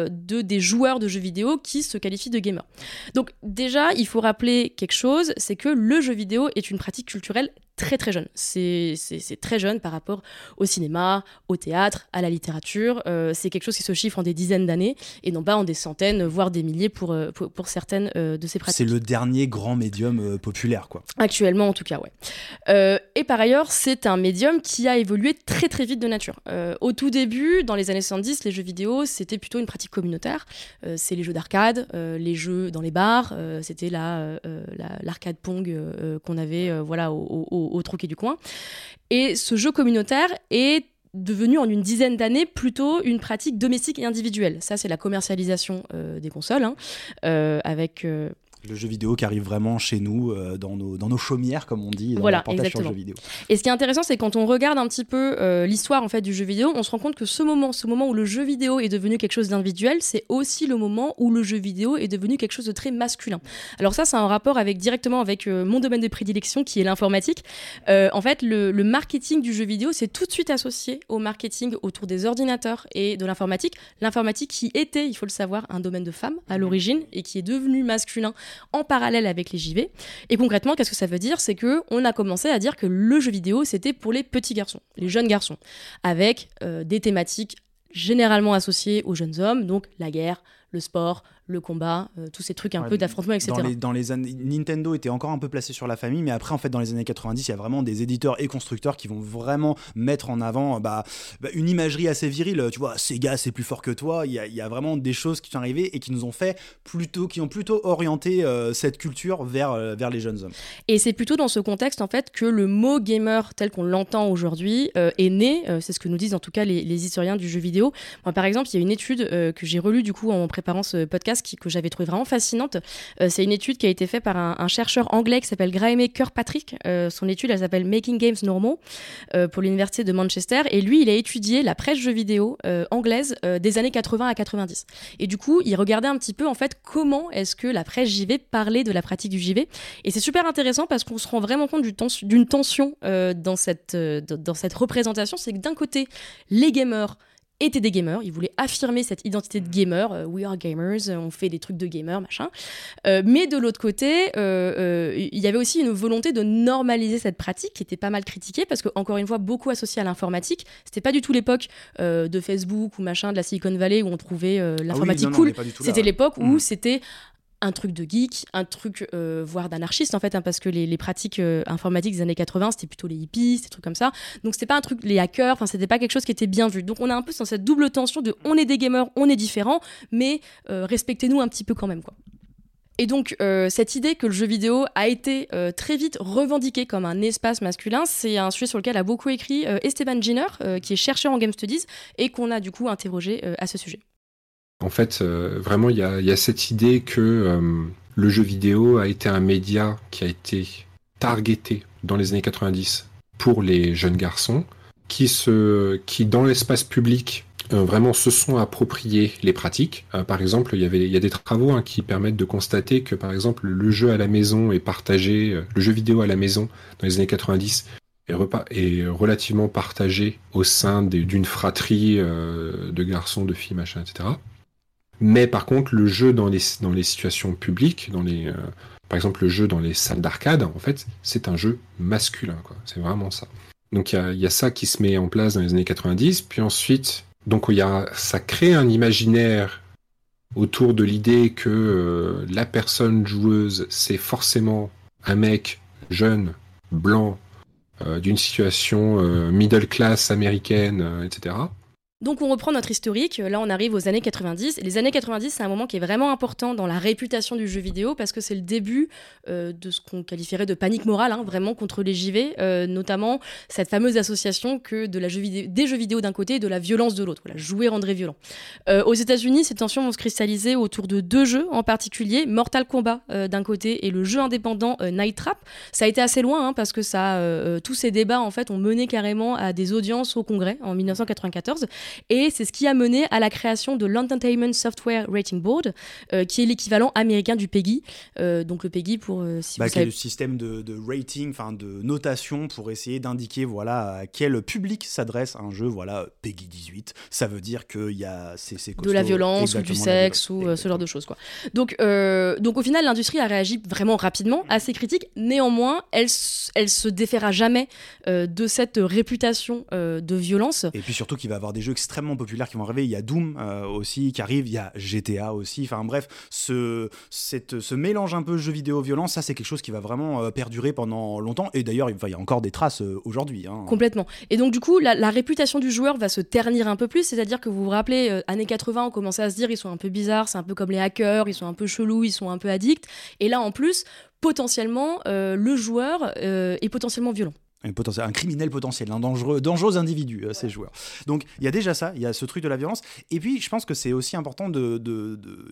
Speaker 1: de des joueurs de jeux vidéo qui se qualifient de gamers. Donc déjà, il faut rappeler quelque chose, c'est que le jeu vidéo est une pratique culturelle très très jeune. C'est très jeune par rapport au cinéma, au théâtre, à la littérature. Euh, c'est quelque chose qui se chiffre en des dizaines d'années et non pas en des centaines, voire des milliers pour, euh, pour, certaines euh, de ces pratiques.
Speaker 2: C'est le dernier grand médium populaire, quoi.
Speaker 1: Actuellement, en tout cas, ouais. et par ailleurs, c'est un médium qui a évolué très très vite de nature. au tout début, dans les années 70, les jeux vidéo, c'était plutôt une pratique communautaire. c'est les jeux d'arcade, les jeux dans les bars, c'était l'arcade Pong qu'on avait voilà, au, au au, troquet du coin. Et ce jeu communautaire est devenu en une dizaine d'années plutôt une pratique domestique et individuelle. Ça, c'est la commercialisation euh, des consoles, hein, euh, avec euh,
Speaker 2: le jeu vidéo qui arrive vraiment chez nous, euh, dans, nos, dans nos chaumières, comme on dit, dans
Speaker 1: voilà, exactement. Jeu vidéo. Et ce qui est intéressant, c'est quand on regarde un petit peu euh, l'histoire en fait du jeu vidéo, on se rend compte que ce moment, ce moment où le jeu vidéo est devenu quelque chose d'individuel, c'est aussi le moment où le jeu vidéo est devenu quelque chose de très masculin. Alors ça, c'est un rapport avec directement avec euh, mon domaine de prédilection, qui est l'informatique. en fait, le, le, marketing du jeu vidéo, c'est tout de suite associé au marketing autour des ordinateurs et de l'informatique. L'informatique qui était, il faut le savoir, un domaine de femmes à l'origine et qui est devenu masculin en parallèle avec les JV. Et concrètement, qu'est-ce que ça veut dire? C'est que on a commencé à dire que le jeu vidéo, c'était pour les petits garçons, les jeunes garçons, avec euh, des thématiques généralement associées aux jeunes hommes, donc la guerre, le sport, le combat, euh, tous ces trucs un peu d'affrontement, etc.
Speaker 2: Dans les, dans les années, Nintendo était encore un peu placé sur la famille, mais après, en fait, dans les années 90, il y a vraiment des éditeurs et constructeurs qui vont vraiment mettre en avant bah, bah une imagerie assez virile. Tu vois, Sega, c'est plus fort que toi. Il y, a, il y, a, vraiment des choses qui sont arrivées et qui nous ont fait plutôt, qui ont plutôt orienté euh, cette culture vers, euh, vers les jeunes hommes.
Speaker 1: Et c'est plutôt dans ce contexte, en fait, que le mot gamer tel qu'on l'entend aujourd'hui est né. c'est ce que nous disent en tout cas les, les, historiens du jeu vidéo. Moi, par exemple, il y a une étude que j'ai relue du coup en préparant ce podcast que j'avais trouvé vraiment fascinante. Euh, c'est une étude qui a été faite par un, chercheur anglais qui s'appelle Graeme Kirkpatrick. Euh, son étude, elle s'appelle Making Games Normal euh, pour l'université de Manchester. Et lui, il a étudié la presse jeux vidéo anglaise des années 80 à 90. Et du coup, il regardait un petit peu en fait comment est-ce que la presse JV parlait de la pratique du JV. Et c'est super intéressant parce qu'on se rend vraiment compte d'une tension dans, cette, dans cette représentation. C'est que d'un côté, les gamers étaient des gamers, ils voulaient affirmer cette identité de gamer, euh, we are gamers, on fait des trucs de gamers, machin. Euh, mais de l'autre côté, euh, il y avait aussi une volonté de normaliser cette pratique qui était pas mal critiquée parce que encore une fois beaucoup associée à l'informatique. C'était pas du tout l'époque de Facebook ou machin de la Silicon Valley où on trouvait ah l'informatique cool. C'était l'époque où mm. c'était un truc de geek, un truc euh, voire d'anarchiste en fait, hein, parce que les, pratiques euh, informatiques des années 80, c'était plutôt les hippies, des trucs comme ça. Donc c'était pas un truc, les hackers, enfin c'était pas quelque chose qui était bien vu. Donc on a un peu dans cette double tension de on est des gamers, on est différents, mais euh, respectez-nous un petit peu quand même quoi. Et donc, cette idée que le jeu vidéo a été très vite revendiqué comme un espace masculin, c'est un sujet sur lequel a beaucoup écrit Esteban Giner, qui est chercheur en Game Studies, et qu'on a du coup interrogé à ce sujet.
Speaker 4: En fait, euh, vraiment, il y a, cette idée que euh, le jeu vidéo a été un média qui a été targeté dans les années 90 pour les jeunes garçons, qui, dans l'espace public, euh, vraiment se sont appropriés les pratiques. par exemple, il y, a des travaux hein, qui permettent de constater que, par exemple, le jeu à la maison est partagé, le jeu vidéo à la maison dans les années 90 est, est relativement partagé au sein d'une fratrie de garçons, de filles, machin, etc. Mais par contre, le jeu dans les, dans les situations publiques, dans les, euh, par exemple le jeu dans les salles d'arcade, en fait, c'est un jeu masculin. C'est vraiment ça. Donc il y a, ça qui se met en place dans les années 90. Puis ensuite, donc y a, ça crée un imaginaire autour de l'idée que euh, la personne joueuse, c'est forcément un mec jeune, blanc, euh, d'une situation middle class américaine, etc.
Speaker 1: Donc on reprend notre historique, là on arrive aux années 90. les années 90, c'est un moment qui est vraiment important dans la réputation du jeu vidéo parce que c'est le début euh, de ce qu'on qualifierait de panique morale, hein, vraiment contre les JV, euh, notamment cette fameuse association que de des jeux vidéo d'un côté et de la violence de l'autre. Jouer rendrait violent. Euh, aux États-Unis, ces tensions vont se cristalliser autour de deux jeux en particulier, Mortal Kombat d'un côté et le jeu indépendant Night Trap. Ça a été assez loin hein, parce que ça, tous ces débats en fait ont mené carrément à des audiences au Congrès en 1994. Et c'est ce qui a mené à la création de l'Entertainment Software Rating Board, qui est l'équivalent américain du PEGI. donc le PEGI, pour si
Speaker 2: bah,
Speaker 1: vous savez...
Speaker 2: le système de, de rating, enfin de notation pour essayer d'indiquer voilà à quel public s'adresse un jeu. Voilà, PEGI 18, ça veut dire qu'il y a c'est
Speaker 1: de la violence ou du sexe ou ce genre de choses quoi. Donc donc au final l'industrie a réagi vraiment rapidement à ces critiques. Néanmoins, elle elle se défera jamais de cette réputation de violence.
Speaker 2: Et puis surtout qu'il va y avoir des jeux extrêmement populaires qui vont arriver. Il y a Doom aussi qui arrive, il y a GTA aussi. Enfin bref, ce, mélange un peu jeu vidéo violence, ça c'est quelque chose qui va vraiment perdurer pendant longtemps. Et d'ailleurs, il, y a encore des traces aujourd'hui. Hein.
Speaker 1: Complètement. Et donc du coup, la, la, réputation du joueur va se ternir un peu plus. C'est-à-dire que vous vous rappelez, années 80, on commençait à se dire ils sont un peu bizarres, c'est un peu comme les hackers, ils sont un peu chelous, ils sont un peu addicts. Et là en plus, potentiellement, le joueur est potentiellement violent
Speaker 2: un, un criminel potentiel, un dangereux, dangereux individu, euh, ces joueurs. Donc il y a déjà ça, il y a ce truc de la violence. Et puis je pense que c'est aussi important de.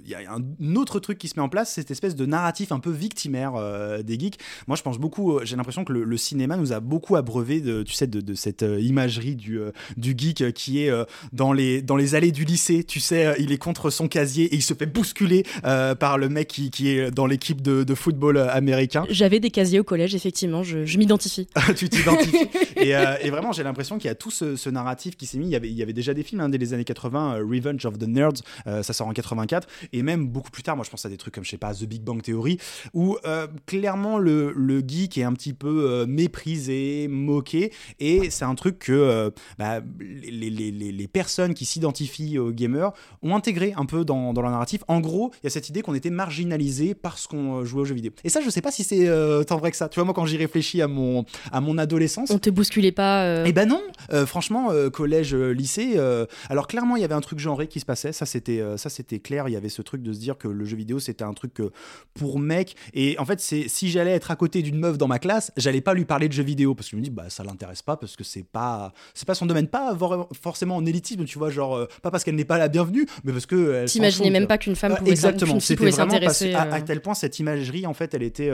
Speaker 2: Il y a un autre truc qui se met en place, cette espèce de narratif un peu victimaire euh, des geeks. Moi je pense beaucoup, euh, j'ai l'impression que le, cinéma nous a beaucoup abreuvé de, tu sais, de, cette imagerie du, du geek qui est dans, les, dans les allées du lycée. Tu sais, il est contre son casier et il se fait bousculer par le mec qui, qui est dans l'équipe de, de, football américain.
Speaker 1: J'avais des casiers au collège, effectivement, je, je m'identifie. <laughs>
Speaker 2: tu <laughs> Euh, et, vraiment, j'ai l'impression qu'il y a tout ce, narratif qui s'est mis. Il y, avait, il y avait déjà des films hein, dès les années 80, euh, Revenge of the Nerds, euh, ça sort en 84, et même beaucoup plus tard, moi je pense à des trucs comme, je sais pas, The Big Bang Theory, où clairement le, le, geek est un petit peu méprisé, moqué, et c'est un truc que bah, les, les, les, personnes qui s'identifient aux gamers ont intégré un peu dans, dans leur narratif. En gros, il y a cette idée qu'on était marginalisé parce qu'on jouait aux jeux vidéo. Et ça, je sais pas si c'est tant vrai que ça. Tu vois, moi, quand j'y réfléchis à mon, à mon adolescence.
Speaker 1: On te bousculait pas
Speaker 2: euh... Eh ben non, euh, franchement, euh, collège, lycée. alors clairement, il y avait un truc genré qui se passait. Ça, c'était, ça, c'était clair. Il y avait ce truc de se dire que le jeu vidéo, c'était un truc pour mec. Et en fait, c'est si j'allais être à côté d'une meuf dans ma classe, j'allais pas lui parler de jeux vidéo parce que je me dis, bah ça l'intéresse pas parce que c'est pas, c'est pas son domaine, pas forcément en élitisme, tu vois, genre pas parce qu'elle n'est pas la bienvenue, mais parce que.
Speaker 1: T'imaginais même pas qu'une femme pouvait
Speaker 2: exactement.
Speaker 1: C'était
Speaker 2: vraiment à, à, tel point cette imagerie, en fait, elle était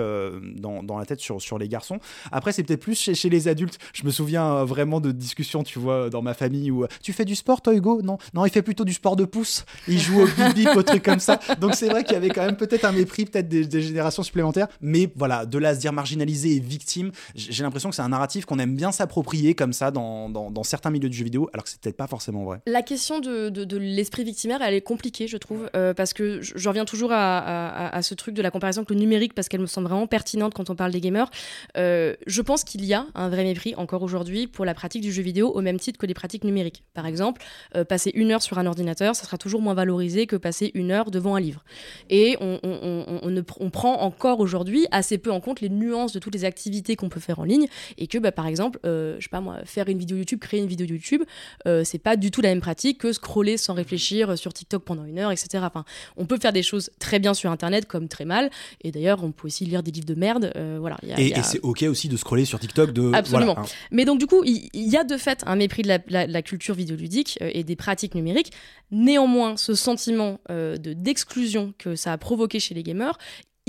Speaker 2: dans, dans, la tête sur sur les garçons. Après, c'est peut-être plus chez, chez les adultes je me souviens euh, vraiment de discussions, tu vois, dans ma famille où euh, tu fais du sport, toi, Hugo? Non, non, il fait plutôt du sport de pouce. Il joue au bip bip, au truc comme ça. Donc c'est vrai qu'il y avait quand même peut-être un mépris, peut-être des, générations supplémentaires. Mais voilà, de là à se dire marginalisé et victime, j'ai l'impression que c'est un narratif qu'on aime bien s'approprier comme ça dans, dans, certains milieux du jeu vidéo, alors que c'est peut-être pas forcément vrai.
Speaker 1: La question de, de, l'esprit victimaire, elle est compliquée, je trouve, euh, parce que je reviens toujours à, à, ce truc de la comparaison avec le numérique, parce qu'elle me semble vraiment pertinente quand on parle des gamers. je pense qu'il y a un vrai mépris encore aujourd'hui pour la pratique du jeu vidéo au même titre que les pratiques numériques. Par exemple, euh, passer une heure sur un ordinateur, ça sera toujours moins valorisé que passer une heure devant un livre. Et on, on, prend encore aujourd'hui assez peu en compte les nuances de toutes les activités qu'on peut faire en ligne et que, bah, par exemple, euh, je sais pas moi, faire une vidéo YouTube, créer une vidéo YouTube, euh, c'est pas du tout la même pratique que scroller sans réfléchir sur TikTok pendant une heure, etc. Enfin, on peut faire des choses très bien sur Internet comme très mal. Et d'ailleurs, on peut aussi lire des livres de merde. voilà.
Speaker 2: et, c'est ok aussi de scroller sur TikTok. De...
Speaker 1: Absolument. Hein. Mais donc du coup, il y, a de fait un mépris de la, culture vidéoludique euh, et des pratiques numériques. Néanmoins, ce sentiment euh, d'exclusion que ça a provoqué chez les gamers,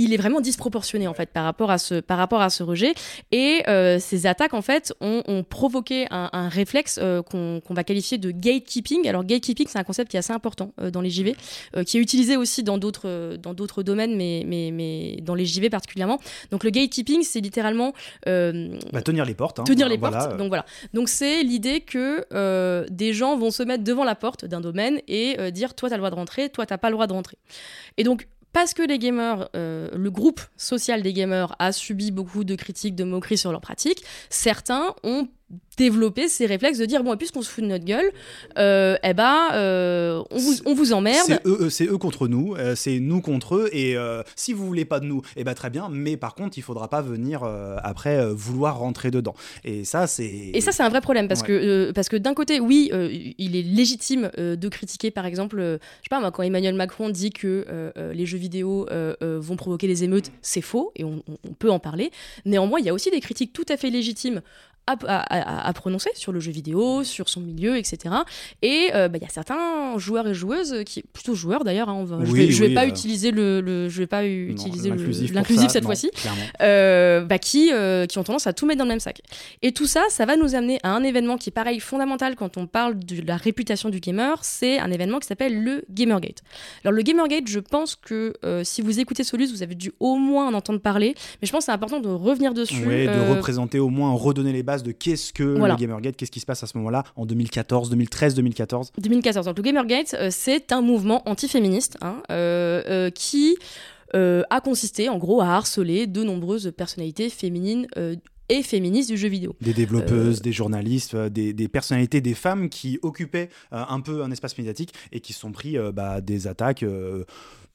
Speaker 1: il est vraiment disproportionné en fait par rapport à ce, par rapport à ce rejet. Et euh, ces attaques en fait ont, provoqué un, réflexe euh, qu'on va qualifier de gatekeeping. Alors gatekeeping c'est un concept qui est assez important euh, dans les JV, qui est utilisé aussi dans d'autres dans d'autres domaines, mais, mais, mais dans les JV particulièrement. Donc le gatekeeping c'est littéralement
Speaker 2: bah, tenir les portes. Hein.
Speaker 1: tenir les portes. Donc voilà. Donc c'est l'idée que des gens vont se mettre devant la porte d'un domaine et dire toi tu as le droit de rentrer, toi t'as pas le droit de rentrer. Et donc parce que les gamers, euh, le groupe social des gamers a subi beaucoup de critiques, de moqueries sur leurs pratiques, certains ont développer ces réflexes de dire bon puisqu'on se fout de notre gueule euh, eh ben euh, on, vous, on, vous, emmerde.
Speaker 2: c'est eux, c'est eux contre nous euh, c'est nous contre eux et si vous voulez pas de nous eh ben très bien mais par contre il faudra pas venir après vouloir rentrer dedans. Et ça c'est
Speaker 1: et ça c'est un vrai problème parce que parce que d'un côté oui il est légitime de critiquer par exemple je sais pas moi quand Emmanuel Macron dit que les jeux vidéo vont provoquer des émeutes c'est faux et on, on, peut en parler. Néanmoins il y a aussi des critiques tout à fait légitimes à, prononcer sur le jeu vidéo, sur son milieu, etc. Et bah, il y a certains joueurs et joueuses qui, plutôt joueurs d'ailleurs, hein, je vais, vais pas utiliser le, je vais pas utiliser l'inclusif cette fois-ci, bah, qui qui ont tendance à tout mettre dans le même sac. Et tout ça, ça va nous amener à un événement qui est pareil fondamental quand on parle de la réputation du gamer, c'est un événement qui s'appelle le Gamergate. Alors le Gamergate, je pense que si vous écoutez Solus, vous avez dû au moins en entendre parler, mais je pense que c'est important de revenir dessus.
Speaker 2: Oui, de représenter au moins, redonner les bases de qu'est-ce que le Gamergate, qu'est-ce qui se passe à ce moment-là, en 2014, 2013, 2014
Speaker 1: 2014. Donc le Gamergate, euh, c'est un mouvement antiféministe hein, euh, euh, qui a consisté en gros à harceler de nombreuses personnalités féminines et féministes du jeu vidéo.
Speaker 2: Des développeuses, des journalistes, des, personnalités, des femmes qui occupaient un peu un espace médiatique et qui se sont pris bah, des attaques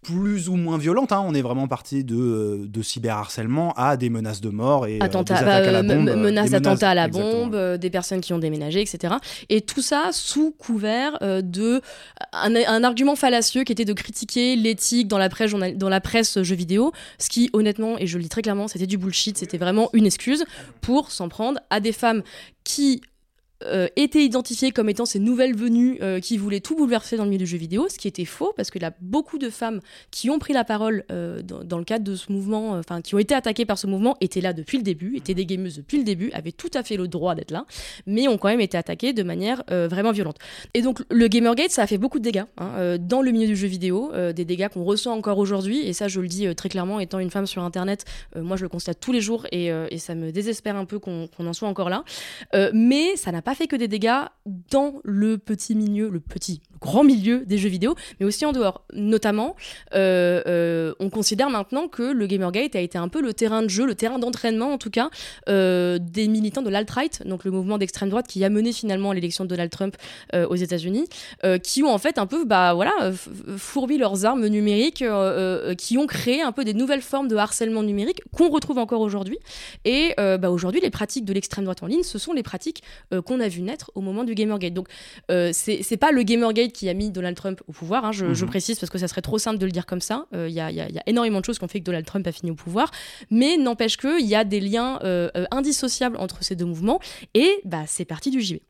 Speaker 2: plus ou moins violente. Hein. On est vraiment parti de, euh, de cyberharcèlement à des menaces de mort et
Speaker 1: euh, attentats, à la euh, bombe, menaces d'attentats à la bombe, des personnes qui ont déménagé, etc. Et tout ça sous couvert de un, argument fallacieux qui était de critiquer l'éthique dans la presse dans la presse jeux vidéo, ce qui honnêtement et je le dis très clairement, c'était du bullshit, c'était vraiment une excuse pour s'en prendre à des femmes qui euh, étaient identifiées comme étant ces nouvelles venues euh, qui voulaient tout bouleverser dans le milieu du jeu vidéo, ce qui était faux parce qu'il y a beaucoup de femmes qui ont pris la parole euh, dans, le cadre de ce mouvement, enfin qui ont été attaquées par ce mouvement, étaient là depuis le début, étaient des gameuses depuis le début, avaient tout à fait le droit d'être là, mais ont quand même été attaquées de manière vraiment violente. Et donc le Gamergate, ça a fait beaucoup de dégâts hein, dans le milieu du jeu vidéo, des dégâts qu'on ressent encore aujourd'hui, et ça je le dis très clairement, étant une femme sur Internet, moi je le constate tous les jours et, et ça me désespère un peu qu'on en soit encore là. mais ça n'a pas fait que des dégâts dans le petit milieu, le petit, grand milieu des jeux vidéo, mais aussi en dehors. Notamment, euh, euh, on considère maintenant que le Gamergate a été un peu le terrain de jeu, le terrain d'entraînement en tout cas, euh, des militants de l'alt-right, donc le mouvement d'extrême droite qui a mené finalement l'élection de Donald Trump aux États-Unis, qui ont en fait un peu, bah voilà, fourbi leurs armes numériques, qui ont créé un peu des nouvelles formes de harcèlement numérique qu'on retrouve encore aujourd'hui. Et bah, aujourd'hui, les pratiques de l'extrême droite en ligne, ce sont les pratiques qu'on a vu naître au moment du Gamergate. Donc, c'est pas le Gamergate qui a mis Donald Trump au pouvoir. Hein, je, mhm. précise parce que ça serait trop simple de le dire comme ça. Il euh, y, a énormément de choses qui ont fait que Donald Trump a fini au pouvoir. Mais n'empêche qu'il y a des liens euh, euh, indissociables entre ces deux mouvements. Et bah, c'est parti du JV.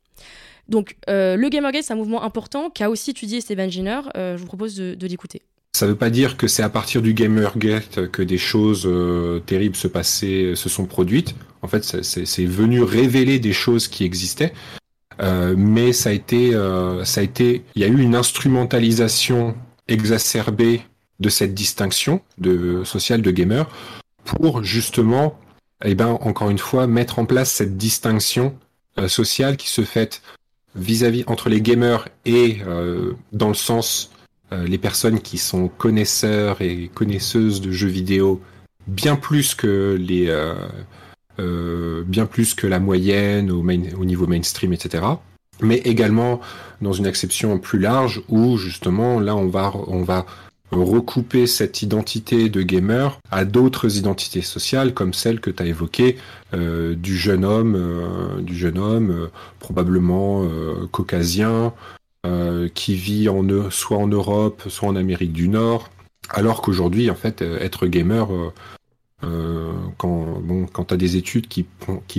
Speaker 1: Donc, le Gamergate, c'est un mouvement important qu'a aussi étudié Steven Giner. je vous propose de, l'écouter.
Speaker 4: Ça ne veut pas dire que c'est à partir du Gamergate que des choses terribles se passaient, se sont produites. En fait, c'est venu révéler des choses qui existaient. Euh, mais ça euh, été, il y a eu une instrumentalisation exacerbée de cette distinction de sociale de gamer pour justement, eh ben encore une fois, mettre en place cette distinction euh, sociale qui se fait vis-à-vis entre les gamers et dans le sens les personnes qui sont connaisseurs et connaisseuses de jeux vidéo bien plus que les euh, bien plus que la moyenne au, au, niveau mainstream, etc. Mais également dans une exception plus large où justement là on va on va recouper cette identité de gamer à d'autres identités sociales comme celle que tu as évoquée euh, du jeune homme, euh, du jeune homme probablement caucasien qui vit en, soit en Europe, soit en Amérique du Nord, alors qu'aujourd'hui en fait être gamer quand bon, quand t'as des études qui,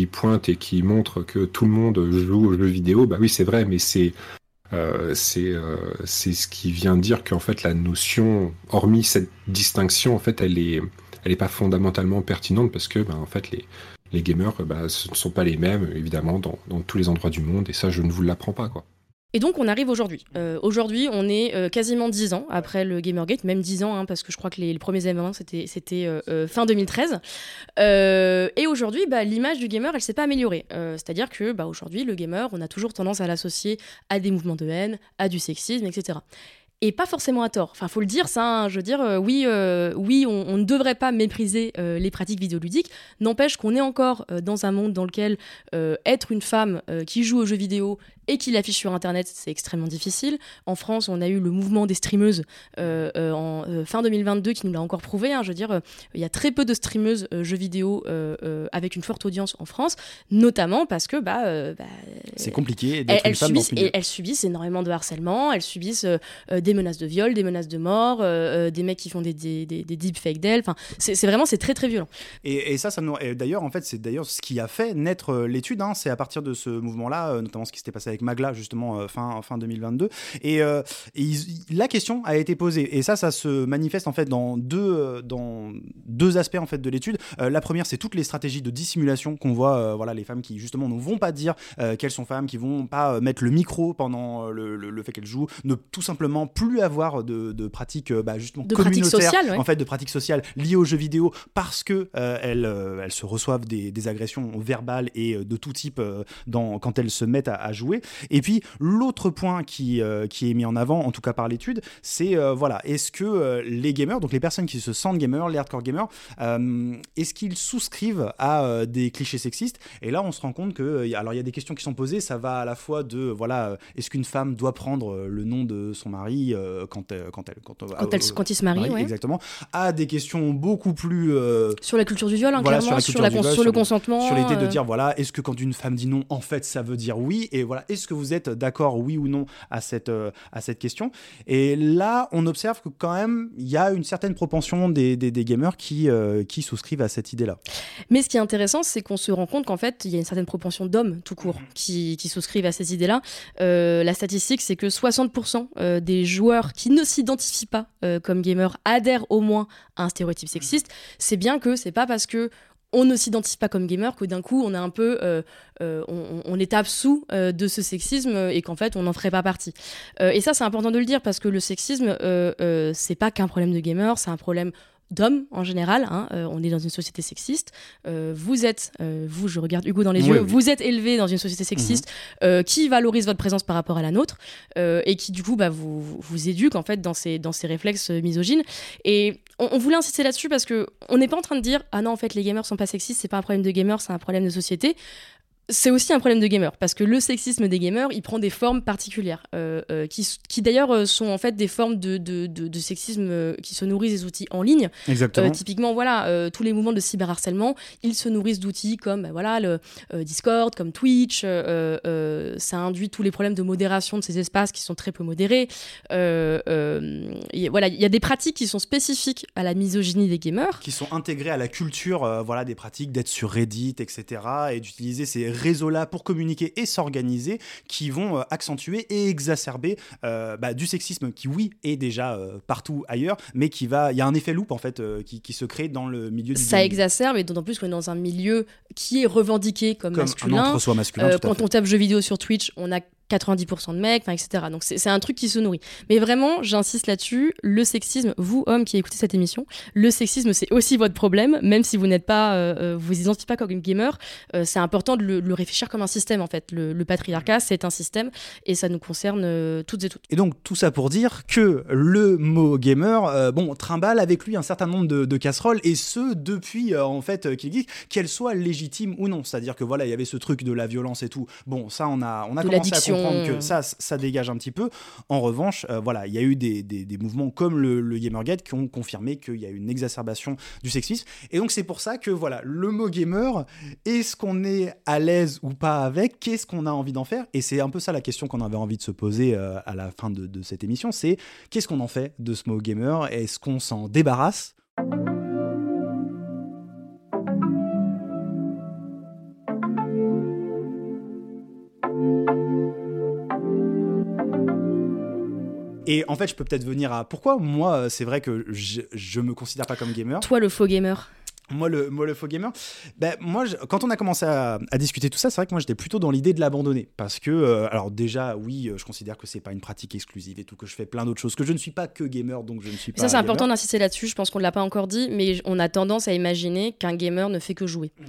Speaker 4: pointent et qui montrent que tout le monde joue aux jeux vidéo, bah oui c'est vrai, mais c'est euh, euh, c'est ce qui vient dire qu'en fait la notion, hormis cette distinction, en fait elle est elle est pas fondamentalement pertinente parce que bah, en fait les gamers bah, ne sont pas les mêmes évidemment dans, dans tous les endroits du monde et ça je ne vous l'apprends pas quoi.
Speaker 1: Et donc on arrive aujourd'hui. Euh, aujourd'hui, on est euh, quasiment 10 ans après le Gamergate, même 10 ans, hein, parce que je crois que les, premiers événements, c'était, euh, fin 2013. et aujourd'hui, bah, l'image du gamer, elle s'est pas améliorée. c'est-à-dire que bah, aujourd'hui, le gamer, on a toujours tendance à l'associer à des mouvements de haine, à du sexisme, etc et pas forcément à tort. Enfin, faut le dire, ça. Hein, je veux dire, oui, oui, on, ne devrait pas mépriser les pratiques vidéoludiques. N'empêche qu'on est encore dans un monde dans lequel être une femme qui joue aux jeux vidéo et qu'il affiche sur Internet, c'est extrêmement difficile. En France, on a eu le mouvement des streameuses euh, euh, en euh, fin 2022 qui nous l'a encore prouvé. Hein. je veux dire, il y a très peu de streameuses jeux vidéo avec une forte audience en France, notamment parce que bah,
Speaker 2: bah c'est compliqué
Speaker 1: elles, subissent, et elles subissent énormément de harcèlement, elles subissent des des menaces de viol, des menaces de mort, des mecs qui font des, des, des, des deepfakes d'elle. Enfin, c'est vraiment, c'est très très violent.
Speaker 2: Et, et ça, ça nous. D'ailleurs, en fait, c'est d'ailleurs ce qui a fait naître l'étude. Hein, c'est à partir de ce mouvement-là, notamment ce qui s'était passé avec Magla, justement, fin, fin 2022. Et, la question a été posée. Et ça, ça se manifeste en fait dans deux, dans deux aspects en fait de l'étude. la première, c'est toutes les stratégies de dissimulation qu'on voit. voilà, les femmes qui justement ne vont pas dire qu'elles sont femmes, qui vont pas mettre le micro pendant le, le, fait qu'elles jouent, ne tout simplement plus avoir de, de pratiques bah, justement
Speaker 1: de
Speaker 2: communautaires,
Speaker 1: sociales,
Speaker 2: en fait, de pratiques sociales liées aux jeux vidéo parce que elles, elles, se reçoivent des, des, agressions verbales et de tout type dans, quand elles se mettent à, jouer. Et puis l'autre point qui, qui est mis en avant, en tout cas par l'étude, c'est voilà, est-ce que les gamers, donc les personnes qui se sentent gamers, les hardcore gamers, est-ce qu'ils souscrivent à des clichés sexistes? Et là, on se rend compte que, alors il y a des questions qui sont posées, ça va à la fois de voilà, est-ce qu'une femme doit prendre le nom de son mari quand, elle, quand, elle,
Speaker 1: quand, quand, il se marie,
Speaker 2: ouais. exactement, à des questions beaucoup plus
Speaker 1: sur la culture du viol, hein, clairement, sur, la sur, le consentement,
Speaker 2: sur l'idée de dire voilà, est-ce que quand une femme dit non, en fait, ça veut dire oui, et voilà, est-ce que vous êtes d'accord, oui ou non, à cette à cette question? Et là, on observe que quand même, il y a une certaine propension des, des, gamers qui qui souscrivent à cette idée-là.
Speaker 1: Mais ce qui est intéressant, c'est qu'on se rend compte qu'en fait, il y a une certaine propension d'hommes tout court mhm. qui, qui, souscrivent à ces idées-là. Euh, la statistique, c'est que 60% euh, des joueurs qui ne s'identifient pas euh, comme gamers adhèrent au moins à un stéréotype sexiste. C'est bien que c'est pas parce que on ne s'identifie pas comme gamer que d'un coup on est un peu on, on, est absous de ce sexisme et qu'en fait on n'en ferait pas partie et ça c'est important de le dire parce que le sexisme c'est pas qu'un problème de gamer c'est un problème d'hommes en général. Hein, euh, on est dans une société sexiste. Euh, vous êtes, euh, vous, je regarde Hugo dans les yeux, vous êtes élevé dans une société sexiste mhm. qui valorise votre présence par rapport à la nôtre et qui du coup bah, vous, vous éduque en fait dans ces, dans ces réflexes misogynes. Et on, voulait insister là-dessus parce que on n'est pas en train de dire ah non en fait les gamers sont pas sexistes, c'est pas un problème de gamers, c'est un problème de société c'est aussi un problème de gamer parce que le sexisme des gamers il prend des formes particulières euh, euh, qui, qui d'ailleurs euh, sont en fait des formes de, de, de, sexisme qui se nourrissent des outils en ligne.
Speaker 2: Exactement.
Speaker 1: typiquement voilà tous les mouvements de cyberharcèlement ils se nourrissent d'outils comme bah, voilà le Discord comme Twitch ça induit tous les problèmes de modération de ces espaces qui sont très peu modérés. Voilà il y a des pratiques qui sont spécifiques à la misogynie des gamers.
Speaker 2: Qui sont intégrées à la culture voilà des pratiques d'être sur Reddit etc et d'utiliser ces réseaux-là pour communiquer et s'organiser qui vont euh, accentuer et exacerber euh, bah, du sexisme qui, oui, est déjà euh, partout ailleurs, mais qui va. Il y a un effet loop en fait qui, qui, se crée dans le milieu du
Speaker 1: Ça exacerbe, et d'autant plus qu'on est dans un milieu qui est revendiqué comme, comme masculin.
Speaker 2: Un masculin
Speaker 1: quand on tape jeux vidéo sur Twitch, on a 90% de mecs, etc. Donc c'est un truc qui se nourrit. Mais vraiment, j'insiste là-dessus, le sexisme, vous, hommes qui écoutez cette émission, le sexisme, c'est aussi votre problème, même si vous n'êtes pas, euh, euh vous identifiez pas comme une gamer, euh, c'est important de le, réfléchir comme un système, en fait. Le, patriarcat, c'est un système, et ça nous concerne euh, toutes et toutes.
Speaker 2: Et donc, tout ça pour dire que le mot gamer, bon, trimballe avec lui un certain nombre de, casseroles, et ce, depuis, en fait, qu'il dit qu'elle soit légitime ou non. C'est-à-dire que voilà, il y avait ce truc de la violence et tout. Bon, ça, on a, on a commencé à comprendre que ça, ça dégage un petit peu. En revanche, euh, voilà, il y a eu des, des, mouvements comme le, le, Gamergate qui ont confirmé qu'il y a une exacerbation du sexisme. Et donc c'est pour ça que voilà, le mot gamer, est-ce qu'on est à l'aise ou pas avec? Qu'est-ce qu'on a envie d'en faire? Et c'est un peu ça la question qu'on avait envie de se poser euh, à la fin de, de cette émission, c'est qu'est-ce qu'on en fait de ce mot gamer? Est-ce qu'on s'en débarrasse? Et en fait, je peux peut-être venir à pourquoi moi, c'est vrai que je, je me considère pas comme gamer.
Speaker 1: Toi, le faux gamer.
Speaker 2: Moi le, moi, le faux gamer, ben, moi, quand on a commencé à, discuter tout ça, c'est vrai que moi, j'étais plutôt dans l'idée de l'abandonner. Parce que, euh, alors déjà, oui, euh, je considère que c'est pas une pratique exclusive et tout, que je fais plein d'autres choses, que je ne suis pas que gamer, donc je ne suis pas.
Speaker 1: Ça, c'est important d'insister là-dessus, je pense qu'on ne l'a pas encore dit, mais on a tendance à imaginer qu'un gamer ne fait que jouer. Mmh.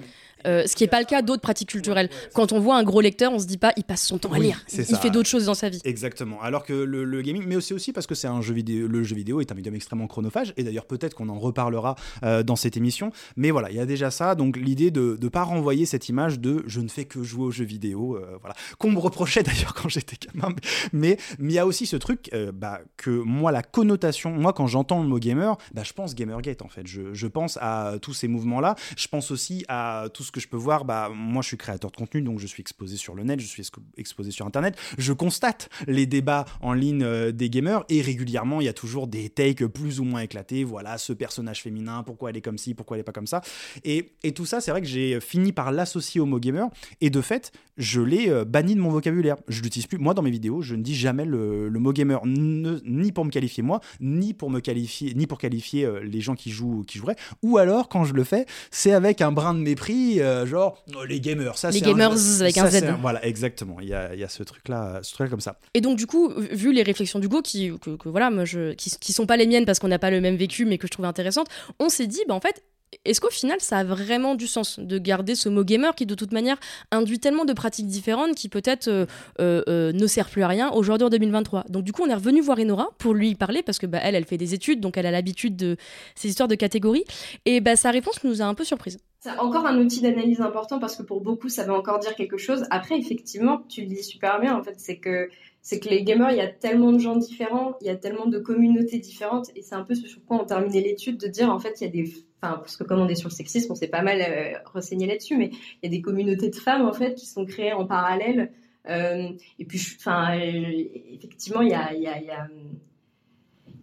Speaker 1: Euh, ce qui n'est pas le cas d'autres pratiques culturelles. Quand on voit un gros lecteur, on se dit pas, il passe son temps à lire. Il, fait d'autres choses dans sa vie.
Speaker 2: Exactement. Alors que le, gaming, mais aussi aussi parce que c'est un jeu vidéo. Le jeu vidéo est un médium extrêmement chronophage. Et d'ailleurs, peut-être qu'on en reparlera euh, dans cette émission. Mais voilà, il y a déjà ça. Donc l'idée de ne pas renvoyer cette image de je ne fais que jouer aux jeux vidéo. Euh, voilà. Qu'on me reprochait d'ailleurs quand j'étais gamin. Mais il y a aussi ce truc bah, que moi, la connotation, moi, quand j'entends le mot gamer, bah, je pense Gamergate en fait. Je, je pense à tous ces mouvements-là. Je pense aussi à tout ce que je peux voir, bah, moi je suis créateur de contenu, donc je suis exposé sur le net, je suis exposé sur Internet. Je constate les débats en ligne euh, des gamers et régulièrement il y a toujours des takes plus ou moins éclatés. Voilà, ce personnage féminin, pourquoi elle est comme ci, pourquoi elle est pas comme ça. Et, et tout ça, c'est vrai que j'ai fini par l'associer au mot gamer et de fait, je l'ai euh, banni de mon vocabulaire. Je l'utilise plus. Moi, dans mes vidéos, je ne dis jamais le, mot gamer, ni pour me qualifier moi, ni pour me qualifier, ni pour qualifier euh, les gens qui jouent, qui joueraient. Ou alors, quand je le fais, c'est avec un brin de mépris, euh, genre oh, les gamers. Ça,
Speaker 1: les gamers avec un Z.
Speaker 2: voilà, exactement. Il y a, y a, ce truc-là, ce truc comme ça.
Speaker 1: Et donc, du coup, vu les réflexions du qui, que, voilà, moi, je, qui, qui sont pas les miennes parce qu'on n'a pas le même vécu, mais que je trouvais intéressantes, on s'est dit, bah en fait, est-ce qu'au final, ça a vraiment du sens de garder ce mot gamer qui, de toute manière, induit tellement de pratiques différentes qui peut-être euh, euh, ne sert plus à rien aujourd'hui en 2023 Donc, du coup, on est revenu voir Enora pour lui parler parce que bah, elle, elle fait des études, donc elle a l'habitude de ces histoires de catégories. Et bah, sa réponse nous a un peu surprise.
Speaker 3: C'est encore un outil d'analyse important parce que pour beaucoup, ça veut encore dire quelque chose. Après, effectivement, tu le dis super bien, en fait, c'est que c'est que les gamers, il y a tellement de gens différents, il y a tellement de communautés différentes, et c'est un peu ce sur quoi on terminait l'étude, de dire en fait, il y a des, enfin, parce que comme on est sur le sexisme, on s'est pas mal euh, renseigné là-dessus, mais il y a des communautés de femmes en fait qui sont créées en parallèle, euh, et puis, enfin, euh, effectivement, il y a,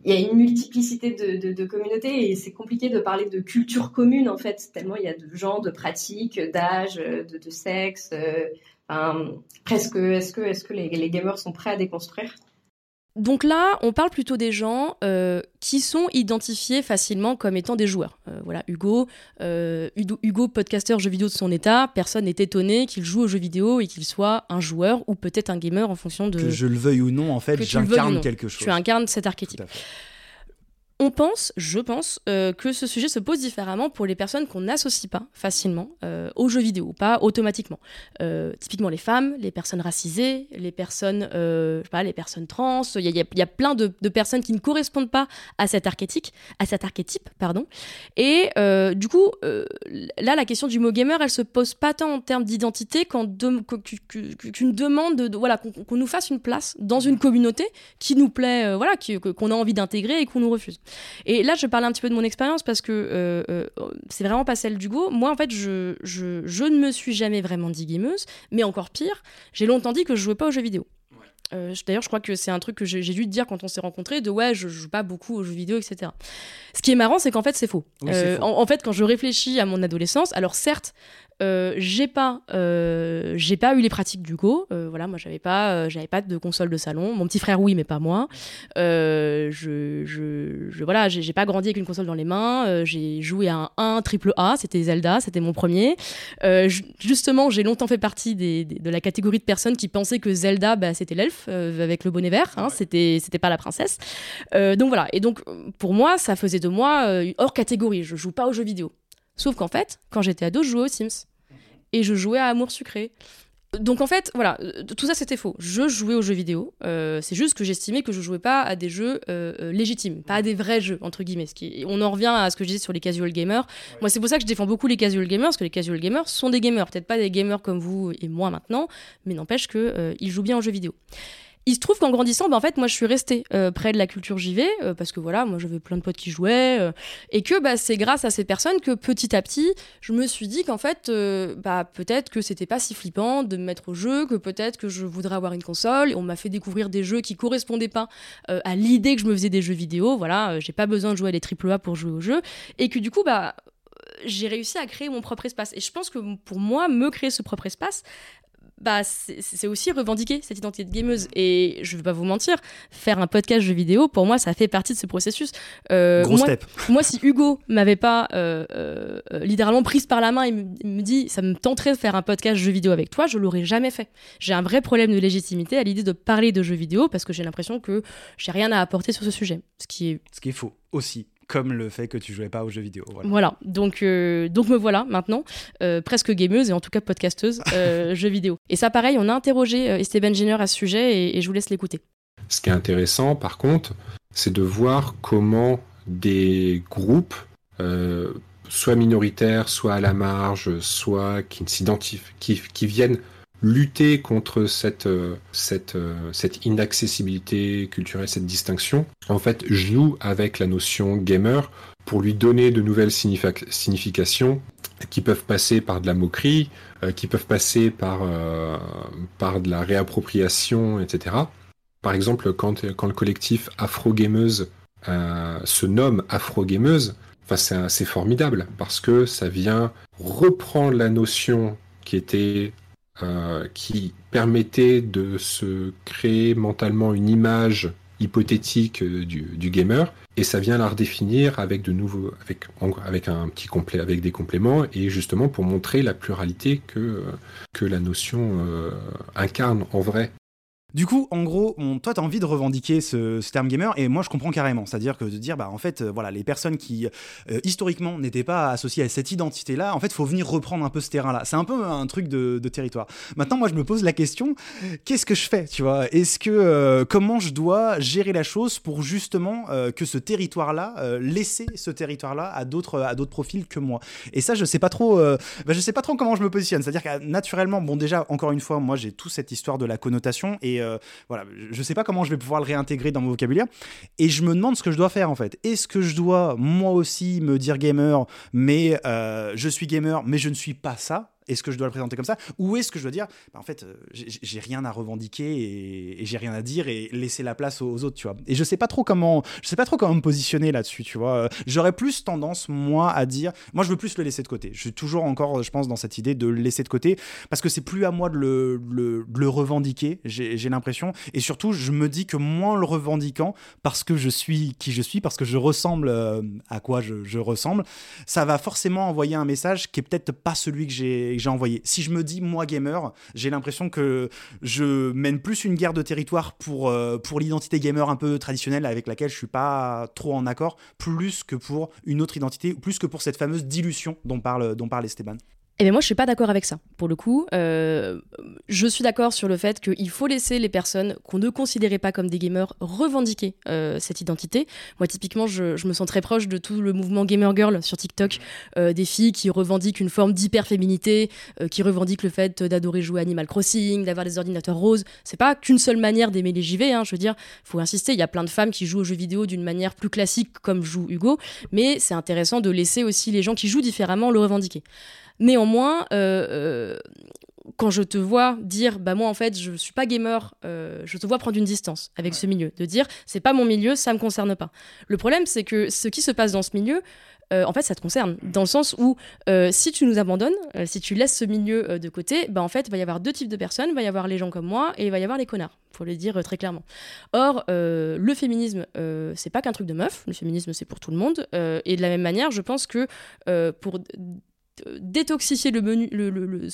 Speaker 3: il y a une multiplicité de, de, communautés et c'est compliqué de parler de culture commune en fait, tellement il y a de gens, de pratiques, d'âge, de, de, sexe, presque, est-ce que, est-ce que les, gamers sont prêts à déconstruire?
Speaker 1: Donc là, on parle plutôt des gens euh, qui sont identifiés facilement comme étant des joueurs. Euh, voilà, Hugo, euh, Hugo, podcasteur jeux vidéo de son état, personne n'est étonné qu'il joue aux jeux vidéo et qu'il soit un joueur ou peut-être un gamer en fonction de...
Speaker 2: Que je le veuille ou non, en fait, j'incarne quelque chose.
Speaker 1: Tu incarnes cet archétype. On pense, je pense, euh, que ce sujet se pose différemment pour les personnes qu'on n'associe pas facilement euh, aux jeux vidéo, pas automatiquement. Euh, typiquement les femmes, les personnes racisées, les personnes, pas, les personnes trans. Il y, a, plein de, personnes qui ne correspondent pas à cet archétype, à cet archétype, pardon. Et du coup, là, la question du mot gamer, elle se pose pas tant en termes d'identité qu'une demande de, voilà qu'on nous fasse une place dans une communauté qui nous plaît, voilà, qu'on a envie d'intégrer et qu'on nous refuse. Et là, je parle un petit peu de mon expérience parce que euh, euh, c'est vraiment pas celle d'Hugo. Moi, en fait, je, je, je, ne me suis jamais vraiment dit gameuse, mais encore pire, j'ai longtemps dit que je jouais pas aux jeux vidéo. Euh, d'ailleurs, je crois que c'est un truc que j'ai dû te dire quand on s'est rencontrés, de ouais, je joue pas beaucoup aux jeux vidéo, etc. Ce qui est marrant, c'est qu'en fait, c'est faux.
Speaker 2: faux.
Speaker 1: en, fait, quand je réfléchis à mon adolescence, alors certes, euh, j'ai pas, euh, j'ai pas eu les pratiques du Go. Euh, voilà, moi j'avais pas, j'avais pas de console de salon. Mon petit frère oui, mais pas moi. je, je, je, voilà, j'ai pas grandi avec une console dans les mains. j'ai joué à un 1 triple A, c'était Zelda, c'était mon premier. justement, j'ai longtemps fait partie des, de la catégorie de personnes qui pensaient que Zelda, bah, c'était l'elfe avec le bonnet vert. Hein, c'était, c'était pas la princesse. donc voilà. Et donc pour moi, ça faisait de moi hors catégorie. Je joue pas aux jeux vidéo. Sauf qu'en fait, quand j'étais ado, je jouais aux Sims. Et je jouais à Amour Sucré. Donc en fait, voilà, euh, tout ça c'était faux. Je jouais aux jeux vidéo. Euh, c'est juste que j'estimais que je jouais pas à des jeux euh, légitimes, pas à des vrais jeux entre guillemets. qui, on en revient à ce que je disais sur les casual gamers. Moi, c'est pour ça que je défends beaucoup les casual gamers, parce que les casual gamers sont des gamers, peut-être pas des gamers comme vous et moi maintenant, mais n'empêche que ils jouent bien aux jeux vidéo. Il se trouve qu'en grandissant, bah, en fait, moi, je suis restée euh, près de la culture JV euh, parce que voilà, moi, j'avais plein de potes qui jouaient euh, et que bah, c'est grâce à ces personnes que petit à petit, je me suis dit qu'en fait, bah, peut-être que c'était pas si flippant de me mettre au jeu, que peut-être que je voudrais avoir une console. Et on m'a fait découvrir des jeux qui correspondaient pas à l'idée que je me faisais des jeux vidéo. Voilà, j'ai pas besoin de jouer à des AAA pour jouer aux jeux et que du coup, bah j'ai réussi à créer mon propre espace. Et je pense que pour moi, me créer ce propre espace, bah, c'est aussi revendiquer cette identité de gameuse. Et je vais pas vous mentir, faire un podcast jeu vidéo, pour moi, ça fait partie de ce processus.
Speaker 2: Euh, Gros
Speaker 1: moi,
Speaker 2: step.
Speaker 1: moi, si Hugo m'avait pas euh, euh, littéralement prise par la main et me, dit ça me tenterait de faire un podcast jeu vidéo avec toi, je l'aurais jamais fait. J'ai un vrai problème de légitimité à l'idée de parler de jeux vidéo parce que j'ai l'impression que j'ai rien à apporter sur ce sujet. Ce qui est,
Speaker 2: ce qui est faux aussi comme le fait que tu jouais pas aux jeux vidéo.
Speaker 1: Voilà, donc, euh, donc me voilà maintenant, euh, presque gameuse et en tout cas podcasteuse euh, <laughs> jeux vidéo. Et ça pareil, on a interrogé Esteban Jenner à ce sujet et, je vous laisse l'écouter.
Speaker 4: Ce qui est intéressant par contre, c'est de voir comment des groupes, soit minoritaires, soit à la marge, soit qui, qui, qui viennent lutter contre cette, euh, cette, euh, cette inaccessibilité culturelle, cette distinction, en fait, joue avec la notion gamer pour lui donner de nouvelles significations qui peuvent passer par de la moquerie, qui peuvent passer par, par de la réappropriation, etc. Par exemple, quand, quand le collectif Afro-Gameuse se nomme Afro-Gameuse, c'est formidable parce que ça vient reprendre la notion qui était euh, qui permettait de se créer mentalement une image hypothétique euh, du, gamer. Et ça vient la redéfinir avec de nouveaux avec avec un petit complet avec des compléments et justement pour montrer la pluralité que que la notion euh, incarne en vrai
Speaker 2: du coup, en gros, toi, tu as envie de revendiquer ce, terme gamer, et moi, je comprends carrément. C'est-à-dire que de dire, bah, en fait, euh, voilà, les personnes qui, euh, historiquement, n'étaient pas associées à cette identité-là, en fait, faut venir reprendre un peu ce terrain-là. C'est un peu un truc de, territoire. Maintenant, moi, je me pose la question, qu'est-ce que je fais, tu vois? Est-ce que, euh, comment je dois gérer la chose pour justement que ce territoire-là, laisser ce territoire-là à d'autres, à d'autres profils que moi? Et ça, je sais pas trop, bah, je sais pas trop comment je me positionne. C'est-à-dire que naturellement, bon, déjà, encore une fois, moi, j'ai toute cette histoire de la connotation, et euh, voilà, je sais pas comment je vais pouvoir le réintégrer dans mon vocabulaire. Et je me demande ce que je dois faire en fait. Est-ce que je dois moi aussi me dire gamer, mais euh, je suis gamer, mais je ne suis pas ça? Est-ce que je dois le présenter comme ça Ou est-ce que je dois dire, bah, en fait, euh, j'ai rien à revendiquer et, j'ai rien à dire et laisser la place aux, autres, tu vois Et je sais pas trop comment, je sais pas trop comment me positionner là-dessus, tu vois. J'aurais plus tendance, moi, à dire, moi, je veux plus le laisser de côté. Je suis toujours encore, je pense, dans cette idée de le laisser de côté parce que c'est plus à moi de le, le, revendiquer, j'ai l'impression. Et surtout, je me dis que moins le revendiquant, parce que je suis qui je suis, parce que je ressemble euh, à quoi je, je ressemble, ça va forcément envoyer un message qui est peut-être pas celui que j'ai j'ai envoyé. Si je me dis moi gamer, j'ai l'impression que je mène plus une guerre de territoire pour, euh, pour l'identité gamer un peu traditionnelle avec laquelle je suis pas trop en accord, plus que pour une autre identité, plus que pour cette fameuse dilution dont parle, dont parle Esteban.
Speaker 1: Eh bien moi je suis pas d'accord avec ça pour le coup. Euh, je suis d'accord sur le fait qu'il faut laisser les personnes qu'on ne considérait pas comme des gamers revendiquer euh, cette identité. Moi typiquement je, me sens très proche de tout le mouvement gamer girl sur TikTok, euh, des filles qui revendiquent une forme d'hyper-féminité, qui revendiquent le fait d'adorer jouer Animal Crossing, d'avoir des ordinateurs roses. C'est pas qu'une seule manière d'aimer les JV, hein, je veux dire, faut insister, il y a plein de femmes qui jouent aux jeux vidéo d'une manière plus classique comme joue Hugo, mais c'est intéressant de laisser aussi les gens qui jouent différemment le revendiquer. Néanmoins, euh, euh, quand je te vois dire, bah moi en fait je suis pas gamer, euh, je te vois prendre une distance avec ce milieu, de dire c'est pas mon milieu, ça me concerne pas. Le problème c'est que ce qui se passe dans ce milieu, en fait, ça te concerne, dans le sens où si tu nous abandonnes, si tu laisses ce milieu de côté, bah en fait, il va y avoir deux types de personnes, il va y avoir les gens comme moi et il va y avoir les connards, faut le dire très clairement. Or, le féminisme, c'est pas qu'un truc de meuf, le féminisme c'est pour tout le monde, et de la même manière, je pense que pour détoxifier le menu, le,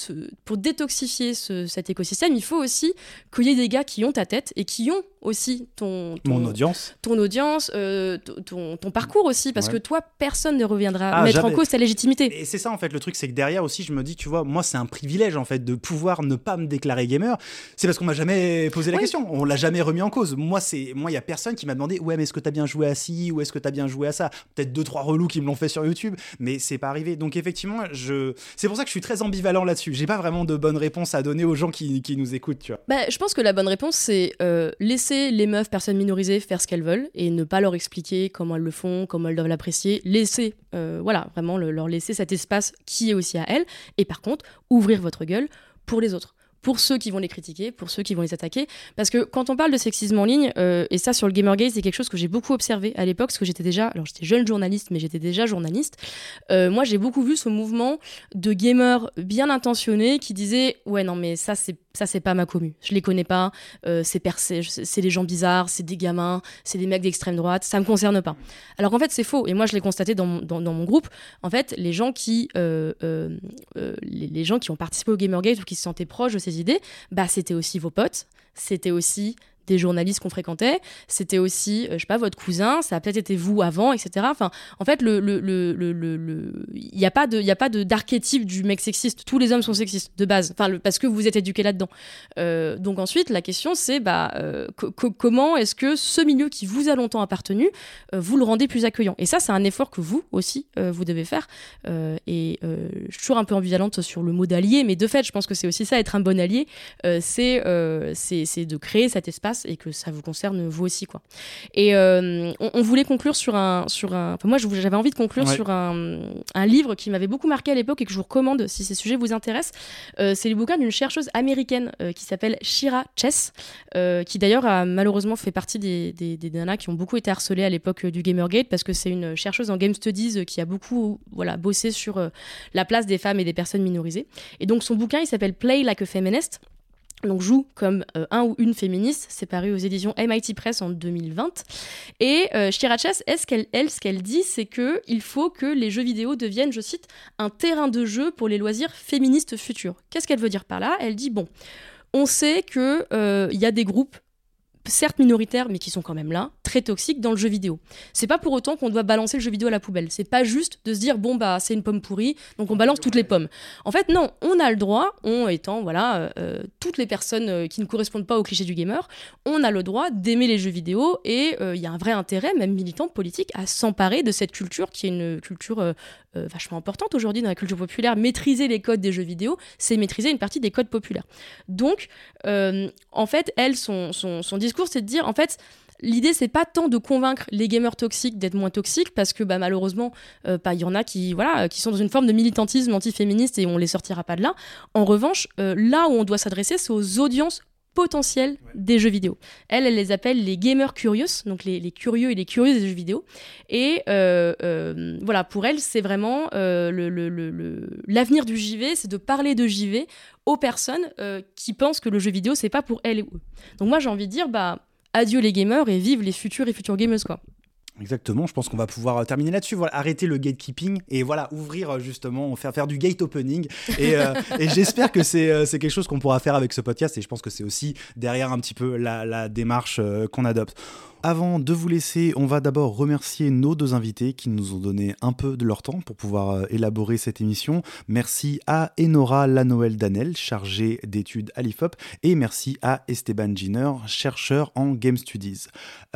Speaker 1: pour détoxifier cet écosystème, il faut aussi qu'il y ait des gars qui ont ta tête et qui ont aussi ton,
Speaker 2: mon audience,
Speaker 1: ton audience, euh, ton, ton, parcours aussi, parce que toi, personne ne reviendra ah, mettre en cause ta légitimité.
Speaker 2: Et c'est ça en fait le truc, c'est que derrière aussi, je me dis, tu vois, moi c'est un privilège en fait de pouvoir ne pas me déclarer gamer. C'est parce qu'on m'a jamais posé la question, on l'a jamais remis en cause. Moi, c'est moi, il y a personne qui m'a demandé, ouais, mais est-ce que t'as bien joué à ci ou est-ce que t'as bien joué à ça? Peut-être deux trois relous qui me l'ont fait sur YouTube, mais c'est pas arrivé. Donc effectivement, c'est pour ça que je suis très ambivalent là-dessus. J'ai pas vraiment de bonne réponse à donner aux gens qui, nous écoutent.
Speaker 1: Bah, je pense que la bonne réponse c'est euh, laisser les meufs, personnes minorisées, faire ce qu'elles veulent et ne pas leur expliquer comment elles le font, comment elles doivent l'apprécier. Laisser, euh, voilà, vraiment leur laisser cet espace qui est aussi à elles. Et par contre, ouvrir votre gueule pour les autres pour ceux qui vont les critiquer, pour ceux qui vont les attaquer. Parce que quand on parle de sexisme en ligne, euh, et ça sur le Gamergate, c'est quelque chose que j'ai beaucoup observé à l'époque, parce que j'étais déjà, alors j'étais jeune journaliste, mais j'étais déjà journaliste. Euh, moi, j'ai beaucoup vu ce mouvement de gamers bien intentionnés qui disaient Ouais, non, mais ça, c'est ça c'est pas ma commu, je les connais pas, euh, c'est c'est des gens bizarres, c'est des gamins, c'est des mecs d'extrême droite, ça me concerne pas. Alors qu'en fait c'est faux, et moi je l'ai constaté dans, dans, mon groupe, en fait les gens qui, euh, euh, les, les, gens qui ont participé au Gamergate ou qui se sentaient proches de ces idées, bah c'était aussi vos potes, c'était aussi des journalistes qu'on fréquentait, c'était aussi, euh, je sais pas, votre cousin, ça a peut-être été vous avant, etc. Enfin, en fait, il n'y a pas de, il a pas de d'archétype du mec sexiste. Tous les hommes sont sexistes de base, parce que vous êtes éduqué là-dedans. Euh, donc ensuite, la question c'est, bah, euh, comment est-ce que ce milieu qui vous a longtemps appartenu, vous le rendez plus accueillant? Et ça, c'est un effort que vous aussi vous devez faire. et je suis toujours un peu ambivalente sur le mot d'allié, mais de fait, je pense que c'est aussi ça, être un bon allié, c'est de créer cet espace passe et que ça vous concerne vous aussi. Quoi. Et on, on, voulait conclure sur un. Sur un moi, j'avais envie de conclure sur un, un, livre qui m'avait beaucoup marqué à l'époque et que je vous recommande si ces sujets vous intéressent. c'est le bouquin d'une chercheuse américaine qui s'appelle Shira Chess, qui d'ailleurs a malheureusement fait partie des, des, des nanas qui ont beaucoup été harcelées à l'époque du Gamergate parce que c'est une chercheuse en Game Studies qui a beaucoup voilà, bossé sur la place des femmes et des personnes minorisées. Et donc son bouquin, il s'appelle Play Like a Feminist. Donc joue comme euh, un ou une féministe, c'est paru aux éditions MIT Press en 2020. Et euh, Shira Chess, elle, elle, ce qu'elle dit, c'est que il faut que les jeux vidéo deviennent, je cite, un terrain de jeu pour les loisirs féministes futurs. Qu'est-ce qu'elle veut dire par là? Elle dit bon, on sait que euh, il y a des groupes certes minoritaires, mais qui sont quand même là, très toxiques dans le jeu vidéo. C'est pas pour autant qu'on doit balancer le jeu vidéo à la poubelle. C'est pas juste de se dire bon bah c'est une pomme pourrie, donc on balance toutes les pommes. En fait non, on a le droit, on étant voilà euh, euh, toutes les personnes euh, qui ne correspondent pas au cliché du gamer, on a le droit d'aimer les jeux vidéo et il y a un vrai intérêt, même militant politique, à s'emparer de cette culture qui est une culture vachement importante aujourd'hui dans la culture populaire. Maîtriser les codes des jeux vidéo, c'est maîtriser une partie des codes populaires. Donc en fait, elle son, son, son discours c'est de dire en fait l'idée c'est pas tant de convaincre les gamers toxiques d'être moins toxiques parce que bah, malheureusement euh, bah, il y en a qui voilà qui sont dans une forme de militantisme antiféministe et on les sortira pas de là. En revanche euh, là où on doit s'adresser c'est aux audiences potentielles des jeux vidéo. Elle, elle les appelle les gamers curieux, donc les, curieux et les curieuses des jeux vidéo. Et euh, voilà, pour elle, c'est vraiment l'avenir du JV, c'est de parler de JV aux personnes qui pensent que le jeu vidéo, c'est pas pour elles et eux. Donc moi, j'ai envie de dire, bah adieu les gamers et vive les futurs et futures gamers quoi.
Speaker 2: Exactement, je pense qu'on va pouvoir euh, terminer là-dessus. Arrêter le gatekeeping et voilà, ouvrir euh, justement, faire, faire du gate opening. Et, euh, j'espère que c'est quelque chose qu'on pourra faire avec ce podcast. Et je pense que c'est aussi derrière un petit peu la démarche qu'on adopte. Avant de vous laisser, on va d'abord remercier nos deux invités qui nous ont donné un peu de leur temps pour pouvoir euh, élaborer cette émission. Merci à Enora Lanoël Danel, chargée d'études à l'IFOP, et merci à Esteban Giner, chercheur en Game Studies.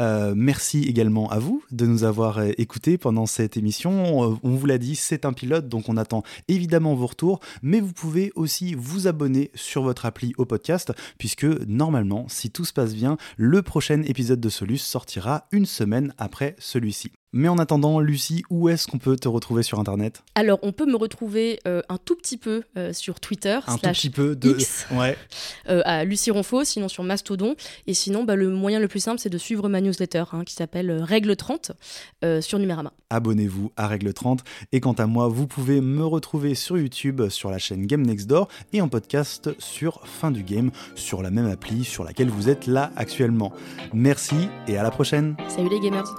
Speaker 2: Euh, merci également à vous de nous avoir euh, écoutés pendant cette émission. On vous l'a dit, c'est un pilote, donc on attend évidemment vos retours, mais vous pouvez aussi vous abonner sur votre appli au podcast, puisque normalement, si tout se passe bien, le prochain épisode de Solus sortira une semaine après celui-ci. Mais en attendant, Lucie, où est-ce qu'on peut te retrouver sur Internet?
Speaker 1: Alors, on peut me retrouver euh, un tout petit peu euh, sur Twitter.
Speaker 2: Un tout petit peu de...
Speaker 1: X, <laughs> ouais. Euh, à Lucie Ronfaux, sinon sur Mastodon. Et sinon, bah, le moyen le plus simple, c'est de suivre ma newsletter hein, qui s'appelle Règle 30 sur Numérama.
Speaker 2: Abonnez-vous à Règle 30. Et quant à moi, vous pouvez me retrouver sur YouTube, sur la chaîne Game Next Door et en podcast sur Fin du Game, sur la même appli sur laquelle vous êtes là actuellement. Merci et à la prochaine.
Speaker 1: Salut les gamers.